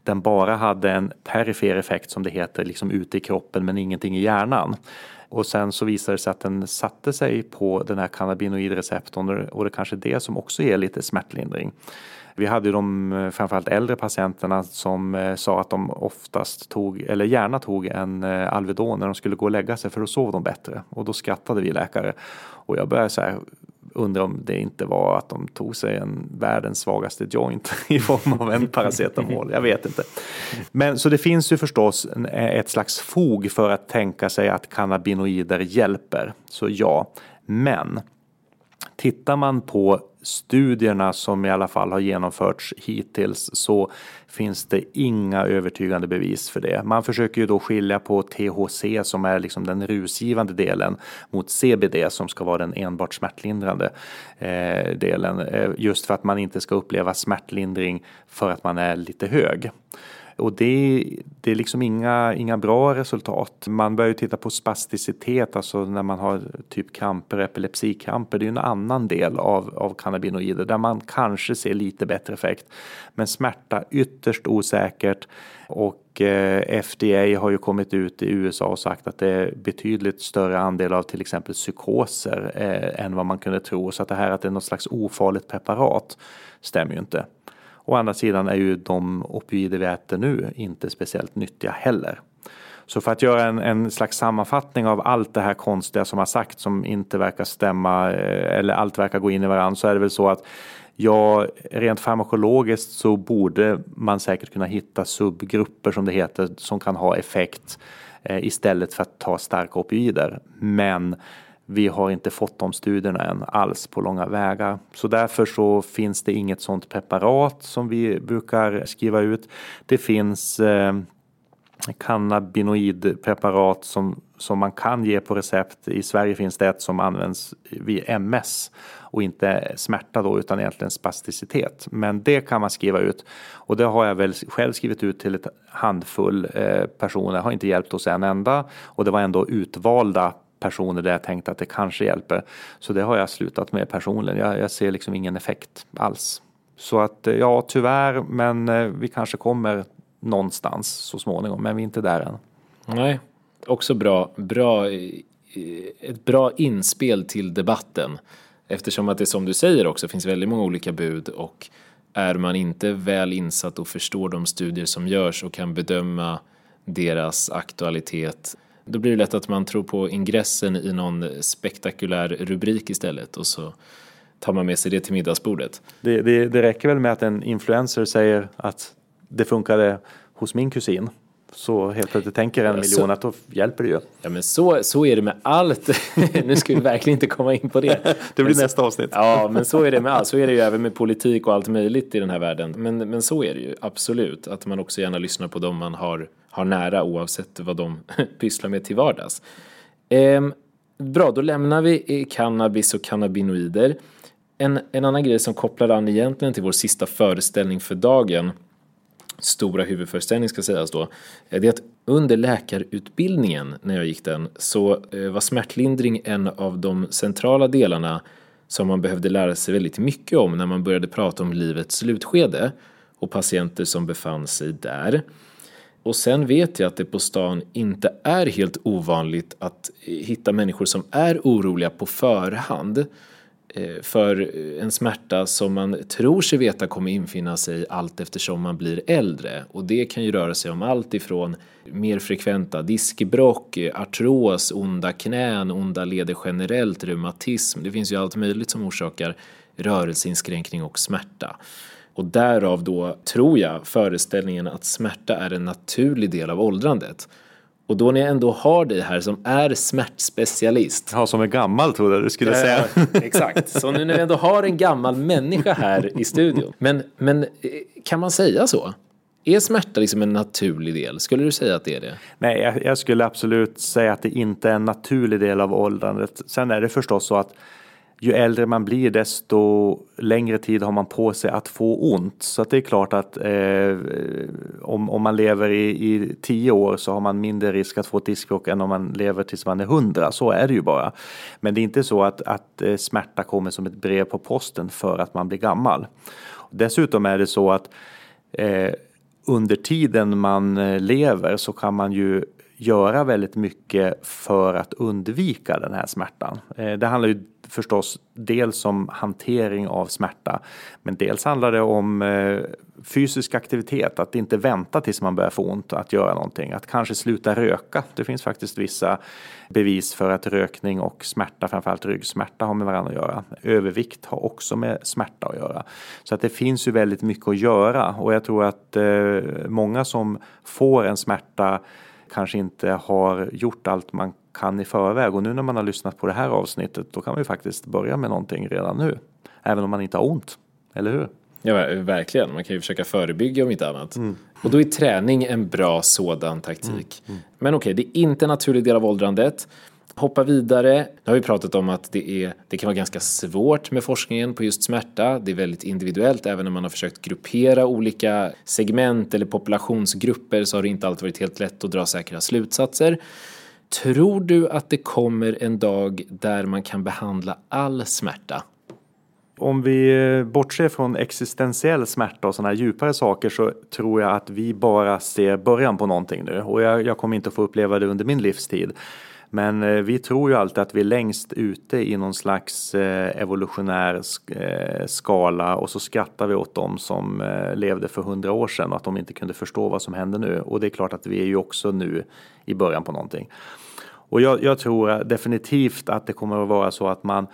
den bara hade en perifer effekt som det heter, liksom ute i kroppen men ingenting i hjärnan. Och sen så visade det sig att den satte sig på den här cannabinoidreceptorn och det kanske är det som också ger lite smärtlindring. Vi hade ju de eh, framförallt äldre patienterna som eh, sa att de oftast tog, eller gärna tog en eh, Alvedon när de skulle gå och lägga sig för då sov de bättre. Och då skrattade vi läkare. Och jag började så här, undrar om det inte var att de tog sig en världens svagaste joint i form av en paracetamol. Jag vet inte. Men så det finns ju förstås ett slags fog för att tänka sig att cannabinoider hjälper. Så ja, men tittar man på studierna som i alla fall har genomförts hittills så finns det inga övertygande bevis för det. Man försöker ju då skilja på THC som är liksom den rusgivande delen mot CBD som ska vara den enbart smärtlindrande eh, delen. Eh, just för att man inte ska uppleva smärtlindring för att man är lite hög. Och det, det är liksom inga, inga bra resultat. Man börjar ju titta på spasticitet, alltså när man har typ kramper, epilepsikramper. Det är ju en annan del av, av cannabinoider där man kanske ser lite bättre effekt. Men smärta ytterst osäkert. Och eh, FDA har ju kommit ut i USA och sagt att det är betydligt större andel av till exempel psykoser eh, än vad man kunde tro. Så att det här att det är något slags ofarligt preparat stämmer ju inte. Å andra sidan är ju de opioider vi äter nu inte speciellt nyttiga heller. Så för att göra en, en, slags sammanfattning av allt det här konstiga som har sagt som inte verkar stämma eh, eller allt verkar gå in i varandra så är det väl så att Ja, rent farmakologiskt så borde man säkert kunna hitta subgrupper som det heter som kan ha effekt eh, istället för att ta starka opioider. Men vi har inte fått de studierna än alls på långa vägar. Så därför så finns det inget sådant preparat som vi brukar skriva ut. Det finns eh, cannabinoidpreparat som, som man kan ge på recept. I Sverige finns det ett som används vid MS och inte smärta då utan egentligen spasticitet. Men det kan man skriva ut och det har jag väl själv skrivit ut till ett handfull eh, personer. Har inte hjälpt hos en enda och det var ändå utvalda personer där jag tänkte att det kanske hjälper. Så det har jag slutat med personligen. Jag, jag ser liksom ingen effekt alls. Så att eh, ja, tyvärr, men eh, vi kanske kommer någonstans så småningom, men vi är inte där än. Nej, också bra, bra, eh, ett bra inspel till debatten. Eftersom att det som du säger också finns väldigt många olika bud och är man inte väl insatt och förstår de studier som görs och kan bedöma deras aktualitet då blir det lätt att man tror på ingressen i någon spektakulär rubrik istället och så tar man med sig det till middagsbordet. Det, det, det räcker väl med att en influencer säger att det funkade hos min kusin så helt plötsligt tänker en miljon så, att då hjälper det ju. Ja men så, så är det med allt. nu ska vi verkligen inte komma in på det. det blir nästa avsnitt. ja men så är det med allt. Så är det ju även med politik och allt möjligt i den här världen. Men, men så är det ju absolut. Att man också gärna lyssnar på dem man har, har nära oavsett vad de pysslar med till vardags. Eh, bra, då lämnar vi eh, cannabis och cannabinoider. En, en annan grej som kopplar an egentligen till vår sista föreställning för dagen stora huvudföreställning ska sägas då, det är att under läkarutbildningen när jag gick den så eh, var smärtlindring en av de centrala delarna som man behövde lära sig väldigt mycket om när man började prata om livets slutskede och patienter som befann sig där. Och sen vet jag att det på stan inte är helt ovanligt att hitta människor som är oroliga på förhand eh, för en smärta som man tror sig veta kommer infinna sig allt eftersom man blir äldre. Och det kan ju röra sig om allt ifrån mer frekventa diskbråck, artros, onda knän, onda leder generellt, reumatism. Det finns ju allt möjligt som orsakar rörelseinskränkning och smärta. Och därav då, tror jag, föreställningen att smärta är en naturlig del av åldrandet. Och då när jag ändå har dig här som är smärtspecialist. Ja, som är gammal trodde jag du skulle säga. exakt, så nu när vi ändå har en gammal människa här i studion. Men, men eh, kan man säga så? Är smärta liksom en naturlig del? Skulle du säga att det är det? Nej, jag, jag skulle absolut säga att det inte är en naturlig del av åldrandet. Sen är det förstås så att ju äldre man blir desto längre tid har man på sig att få ont. Så att det är klart att eh, om, om man lever i, i tio år så har man mindre risk att få ett diskbråck än om man lever tills man är hundra. Så är det ju bara. Men det är inte så att, att eh, smärta kommer som ett brev på posten för att man blir gammal. Dessutom är det så att eh, under tiden man eh, lever så kan man ju göra väldigt mycket för att undvika den här smärtan. Eh, det handlar ju förstås dels om hantering av smärta, men dels handlar det om eh, fysisk aktivitet, att inte vänta tills man börjar få ont att göra någonting, att kanske sluta röka. Det finns faktiskt vissa bevis för att rökning och smärta, framförallt ryggsmärta, har med varandra att göra. Övervikt har också med smärta att göra. Så att det finns ju väldigt mycket att göra och jag tror att eh, många som får en smärta kanske inte har gjort allt man kan i förväg och nu när man har lyssnat på det här avsnittet då kan man ju faktiskt börja med någonting redan nu. Även om man inte har ont, eller hur? Ja, verkligen. Man kan ju försöka förebygga om inte annat. Mm. Och då är träning en bra sådan taktik. Mm. Mm. Men okej, okay, det är inte en naturlig del av åldrandet hoppa vidare. Nu har vi pratat om att det, är, det kan vara ganska svårt med forskningen på just smärta. Det är väldigt individuellt. Även när man har försökt gruppera olika segment eller populationsgrupper så har det inte alltid varit helt lätt att dra säkra slutsatser. Tror du att det kommer en dag där man kan behandla all smärta? Om vi eh, bortser från existentiell smärta och sådana här djupare saker så tror jag att vi bara ser början på någonting nu och jag, jag kommer inte få uppleva det under min livstid. Men eh, vi tror ju alltid att vi är längst ute i någon slags eh, evolutionär eh, skala och så skrattar vi åt dem som levde för hundra år sedan och att de inte kunde förstå vad som händer nu. Och det är klart att vi är ju också nu i början på någonting. Och jag, jag tror definitivt att det kommer att vara så att man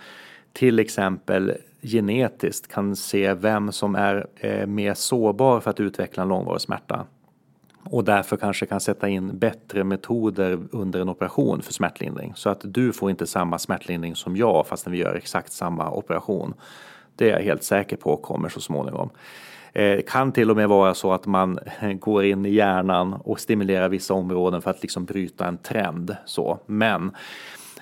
till exempel genetiskt kan se vem som är mer sårbar för att utveckla en långvarig smärta och därför kanske kan sätta in bättre metoder under en operation för smärtlindring. Så att du får inte samma smärtlindring som jag fastän vi gör exakt samma operation. Det är jag helt säker på kommer så småningom. Det eh, kan till och med vara så att man går in i hjärnan och stimulerar vissa områden för att liksom bryta en trend. Så. Men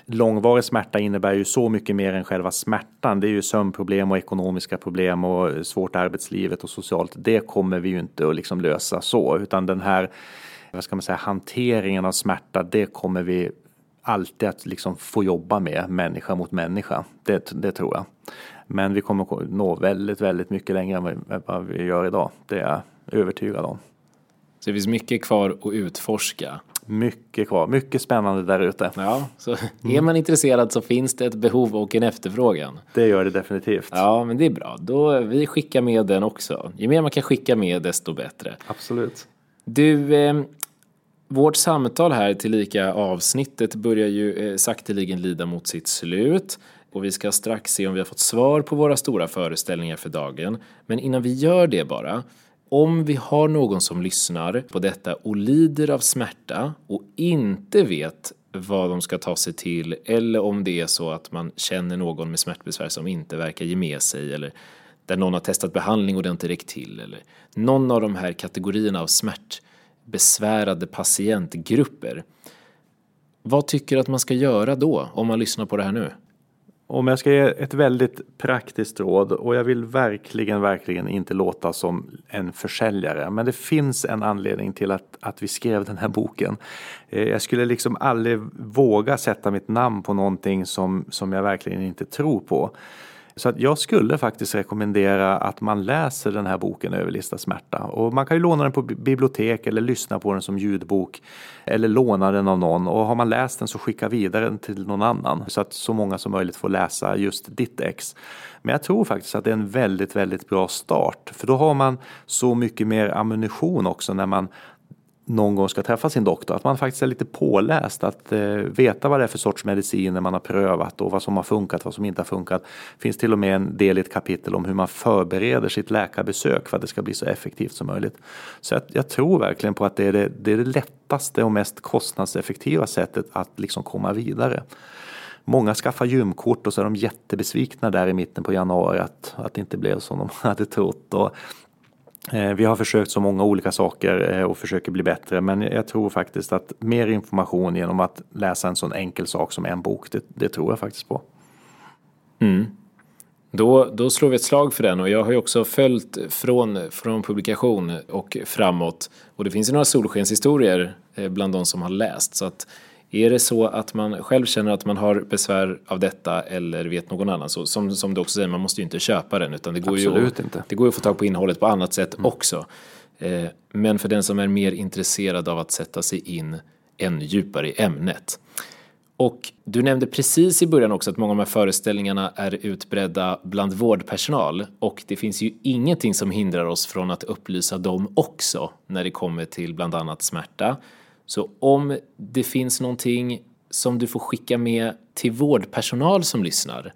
långvarig smärta innebär ju så mycket mer än själva smärtan. Det är ju sömnproblem och ekonomiska problem och svårt arbetslivet och socialt. Det kommer vi ju inte att liksom lösa så, utan den här vad ska man säga, hanteringen av smärta, det kommer vi alltid att liksom få jobba med människa mot människa. Det, det tror jag. Men vi kommer nå väldigt, väldigt mycket längre än vad vi gör idag. Det är jag övertygad om. Så det finns mycket kvar att utforska mycket kvar, mycket spännande där ute. Ja, så är man intresserad så finns det ett behov och en efterfrågan. Det gör det definitivt. Ja, men det är bra. Då, vi skickar med den också. Ju mer man kan skicka med desto bättre. Absolut. Du, eh, vårt samtal här till lika avsnittet börjar ju eh, sakteligen lida mot sitt slut. Och vi ska strax se om vi har fått svar på våra stora föreställningar för dagen. Men innan vi gör det bara om vi har någon som lyssnar på detta och lider av smärta och inte vet vad de ska ta sig till eller om det är så att man känner någon med smärtbesvär som inte verkar ge med sig eller där någon har testat behandling och det inte räckt till eller någon av de här kategorierna av smärtbesvärade patientgrupper. Vad tycker du att man ska göra då om man lyssnar på det här nu? Om jag ska ge ett väldigt praktiskt råd och jag vill verkligen, verkligen inte låta som en försäljare. Men det finns en anledning till att, att vi skrev den här boken. Eh, jag skulle liksom aldrig våga sätta mitt namn på någonting som, som jag verkligen inte tror på. Så att jag skulle faktiskt rekommendera att man läser den här boken Överlista smärta. Och man kan ju låna den på bibliotek eller lyssna på den som ljudbok. Eller låna den av någon och har man läst den så skicka vidare den till någon annan. Så att så många som möjligt får läsa just ditt ex. Men jag tror faktiskt att det är en väldigt, väldigt bra start. För då har man så mycket mer ammunition också när man någon gång ska träffa sin doktor. Att man faktiskt är lite påläst, att eh, veta vad det är för sorts mediciner man har prövat och vad som har funkat, vad som inte har funkat. Det finns till och med en del i ett kapitel om hur man förbereder sitt läkarbesök för att det ska bli så effektivt som möjligt. Så jag, jag tror verkligen på att det är det, det är det lättaste och mest kostnadseffektiva sättet att liksom komma vidare. Många skaffar gymkort och så är de jättebesvikna där i mitten på januari att, att det inte blev som de hade trott. Och Eh, vi har försökt så många olika saker eh, och försöker bli bättre men jag tror faktiskt att mer information genom att läsa en sån enkel sak som en bok, det, det tror jag faktiskt på. Mm. Då, då slår vi ett slag för den och jag har ju också följt från, från publikation och framåt och det finns ju några solskenshistorier eh, bland de som har läst så att är det så att man själv känner att man har besvär av detta eller vet någon annan så som, som du också säger, man måste ju inte köpa den utan det går, Absolut ju, inte. det går ju att få tag på innehållet på annat sätt mm. också. Eh, men för den som är mer intresserad av att sätta sig in ännu djupare i ämnet. Och du nämnde precis i början också att många av de här föreställningarna är utbredda bland vårdpersonal och det finns ju ingenting som hindrar oss från att upplysa dem också när det kommer till bland annat smärta så om det finns någonting som du får skicka med till vårdpersonal som lyssnar,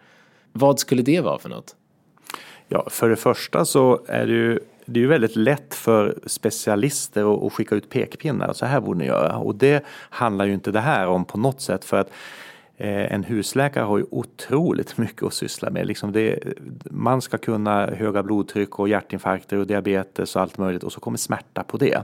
vad skulle det vara för något? Ja, för det första så är det ju det är ju väldigt lätt för specialister att skicka ut pekpinnar. Så här borde ni göra. Och det handlar ju inte det här om på något sätt. För att eh, en husläkare har ju otroligt mycket att syssla med. Liksom det, man ska kunna höga blodtryck och hjärtinfarkter och diabetes och allt möjligt och så kommer smärta på det.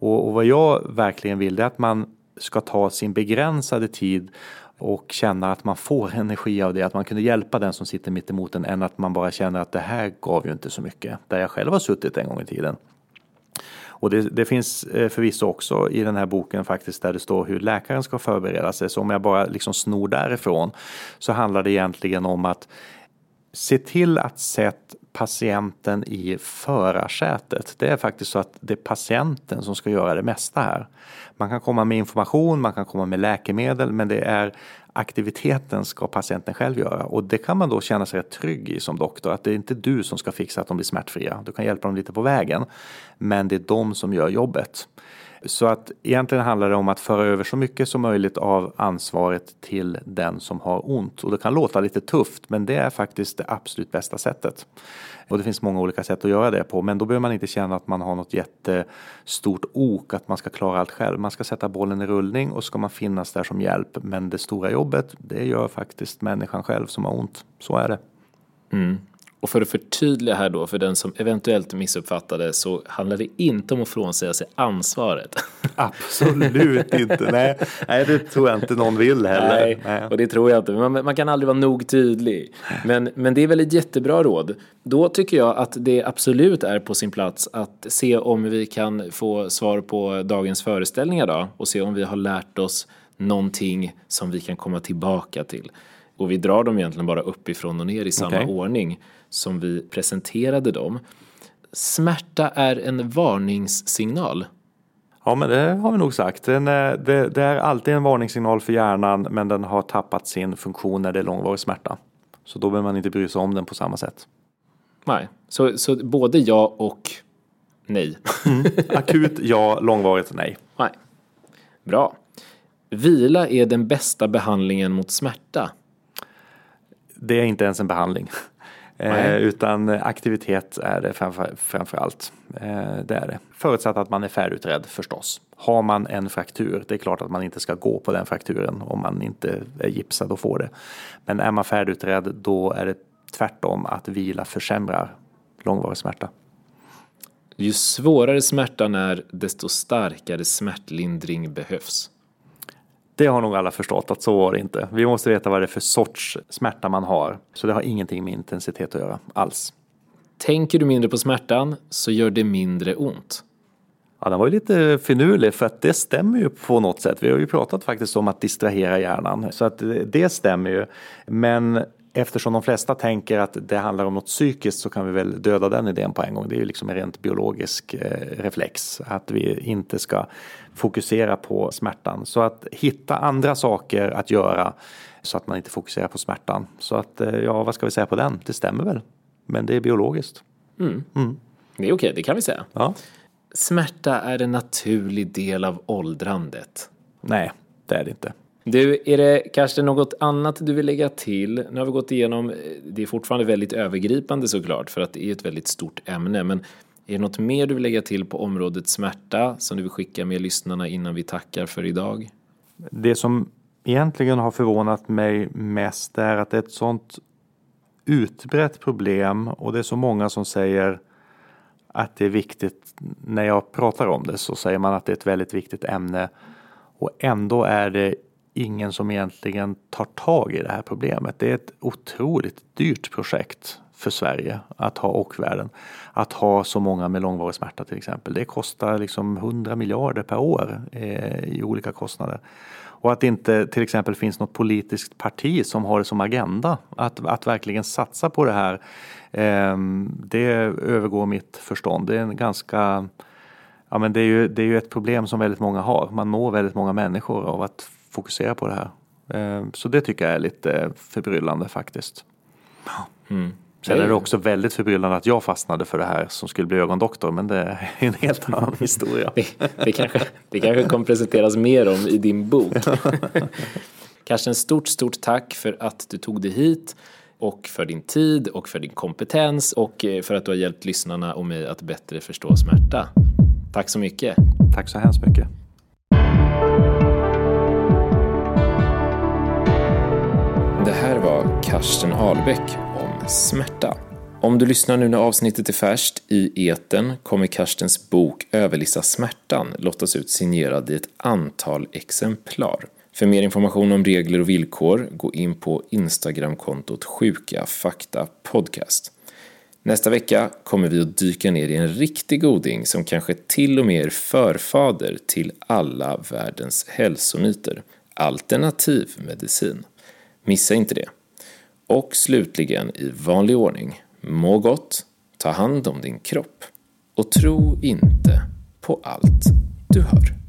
Och, och vad jag verkligen vill är att man ska ta sin begränsade tid och känna att man får energi av det, att man kunde hjälpa den som sitter mitt emot en än att man bara känner att det här gav ju inte så mycket. Där jag själv har suttit en gång i tiden. Och det, det, finns eh, förvisso också i den här boken faktiskt där det står hur läkaren ska förbereda sig. Så om jag bara liksom snor därifrån så handlar det egentligen om att se till att sätta patienten i förarsätet. Det är faktiskt så att det är patienten som ska göra det mesta här. Man kan komma med information, man kan komma med läkemedel, men det är aktiviteten ska patienten själv göra och det kan man då känna sig rätt trygg i som doktor att det är inte du som ska fixa att de blir smärtfria. Du kan hjälpa dem lite på vägen, men det är de som gör jobbet. Så att egentligen handlar det om att föra över så mycket som möjligt av ansvaret till den som har ont. Och det kan låta lite tufft men det är faktiskt det absolut bästa sättet. Och det finns många olika sätt att göra det på men då behöver man inte känna att man har något jättestort ok att man ska klara allt själv. Man ska sätta bollen i rullning och ska man finnas där som hjälp. Men det stora jobbet det gör faktiskt människan själv som har ont. Så är det. Mm. Och för att förtydliga här då, för den som eventuellt missuppfattade, så handlar det inte om att frånsäga sig ansvaret. Absolut inte. Nej, nej, det tror jag inte någon vill heller. Nej, nej. och det tror jag inte. Man, man kan aldrig vara nog tydlig. Men, men det är väl ett jättebra råd. Då tycker jag att det absolut är på sin plats att se om vi kan få svar på dagens föreställningar då och se om vi har lärt oss någonting som vi kan komma tillbaka till. Och vi drar dem egentligen bara uppifrån och ner i samma okay. ordning som vi presenterade dem. Smärta är en varningssignal. Ja, men det har vi nog sagt. Den är, det, det, är alltid en varningssignal för hjärnan, men den har tappat sin funktion när det är långvarig smärta. Så då behöver man inte bry sig om den på samma sätt. Nej, så, så både ja och nej. Mm. Akut ja, långvarigt nej. Nej. Bra. Vila är den bästa behandlingen mot smärta. Det är inte ens en behandling. Eh, utan aktivitet är det framför, framför allt. Eh, det är det. Förutsatt att man är färdigutredd förstås. Har man en fraktur, det är klart att man inte ska gå på den frakturen om man inte är gipsad och får det. Men är man färdigutredd då är det tvärtom att vila försämrar långvarig smärta. Ju svårare smärtan är, desto starkare smärtlindring behövs. Det har nog alla förstått att så var det inte. Vi måste veta vad det är för sorts smärta man har. Så det har ingenting med intensitet att göra alls. Tänker du mindre på smärtan så gör det mindre ont. Ja, den var ju lite finurlig för att det stämmer ju på något sätt. Vi har ju pratat faktiskt om att distrahera hjärnan så att det stämmer ju. Men eftersom de flesta tänker att det handlar om något psykiskt så kan vi väl döda den idén på en gång. Det är ju liksom en rent biologisk eh, reflex att vi inte ska fokusera på smärtan. Så att hitta andra saker att göra så att man inte fokuserar på smärtan. Så att eh, ja, vad ska vi säga på den? Det stämmer väl, men det är biologiskt. Mm. Mm. Det är okej, det kan vi säga. Ja. Smärta är en naturlig del av åldrandet. Nej, det är det inte. Du, är det kanske något annat du vill lägga till? Nu har vi gått igenom, eh, det är fortfarande väldigt övergripande såklart för att det är ett väldigt stort ämne, men är det något mer du vill lägga till på området smärta som du vill skicka med lyssnarna innan vi tackar för idag? Det som egentligen har förvånat mig mest är att det är ett sånt utbrett problem och det är så många som säger att det är viktigt. När jag pratar om det så säger man att det är ett väldigt viktigt ämne och ändå är det ingen som egentligen tar tag i det här problemet. Det är ett otroligt dyrt projekt för Sverige att ha och världen. Att ha så många med långvarig smärta till exempel. Det kostar liksom 100 miljarder per år eh, i olika kostnader. Och att det inte till exempel finns något politiskt parti som har det som agenda att, att verkligen satsa på det här. Eh, det övergår mitt förstånd. Det är en ganska Ja, men det, är ju, det är ju ett problem som väldigt många har. Man når väldigt många människor av att fokusera på det här. Eh, så det tycker jag är lite förbryllande faktiskt. Mm. Sen är det också väldigt förbryllande att jag fastnade för det här som skulle bli ögondoktor, men det är en helt annan historia. Det, det, kanske, det kanske kommer presenteras mer om i din bok. Karsten, stort, stort tack för att du tog dig hit och för din tid och för din kompetens och eh, för att du har hjälpt lyssnarna och mig att bättre förstå smärta. Tack så mycket. Tack så hemskt mycket. Det här var Karsten Albeck om smärta. Om du lyssnar nu när avsnittet är färskt i eten kommer Karstens bok Överlista smärtan lottas ut signerad i ett antal exemplar. För mer information om regler och villkor, gå in på Instagramkontot Sjuka Fakta Podcast. Nästa vecka kommer vi att dyka ner i en riktig goding som kanske till och med är förfader till alla världens hälsomyter. Alternativ medicin. Missa inte det. Och slutligen i vanlig ordning, må gott, ta hand om din kropp och tro inte på allt du hör.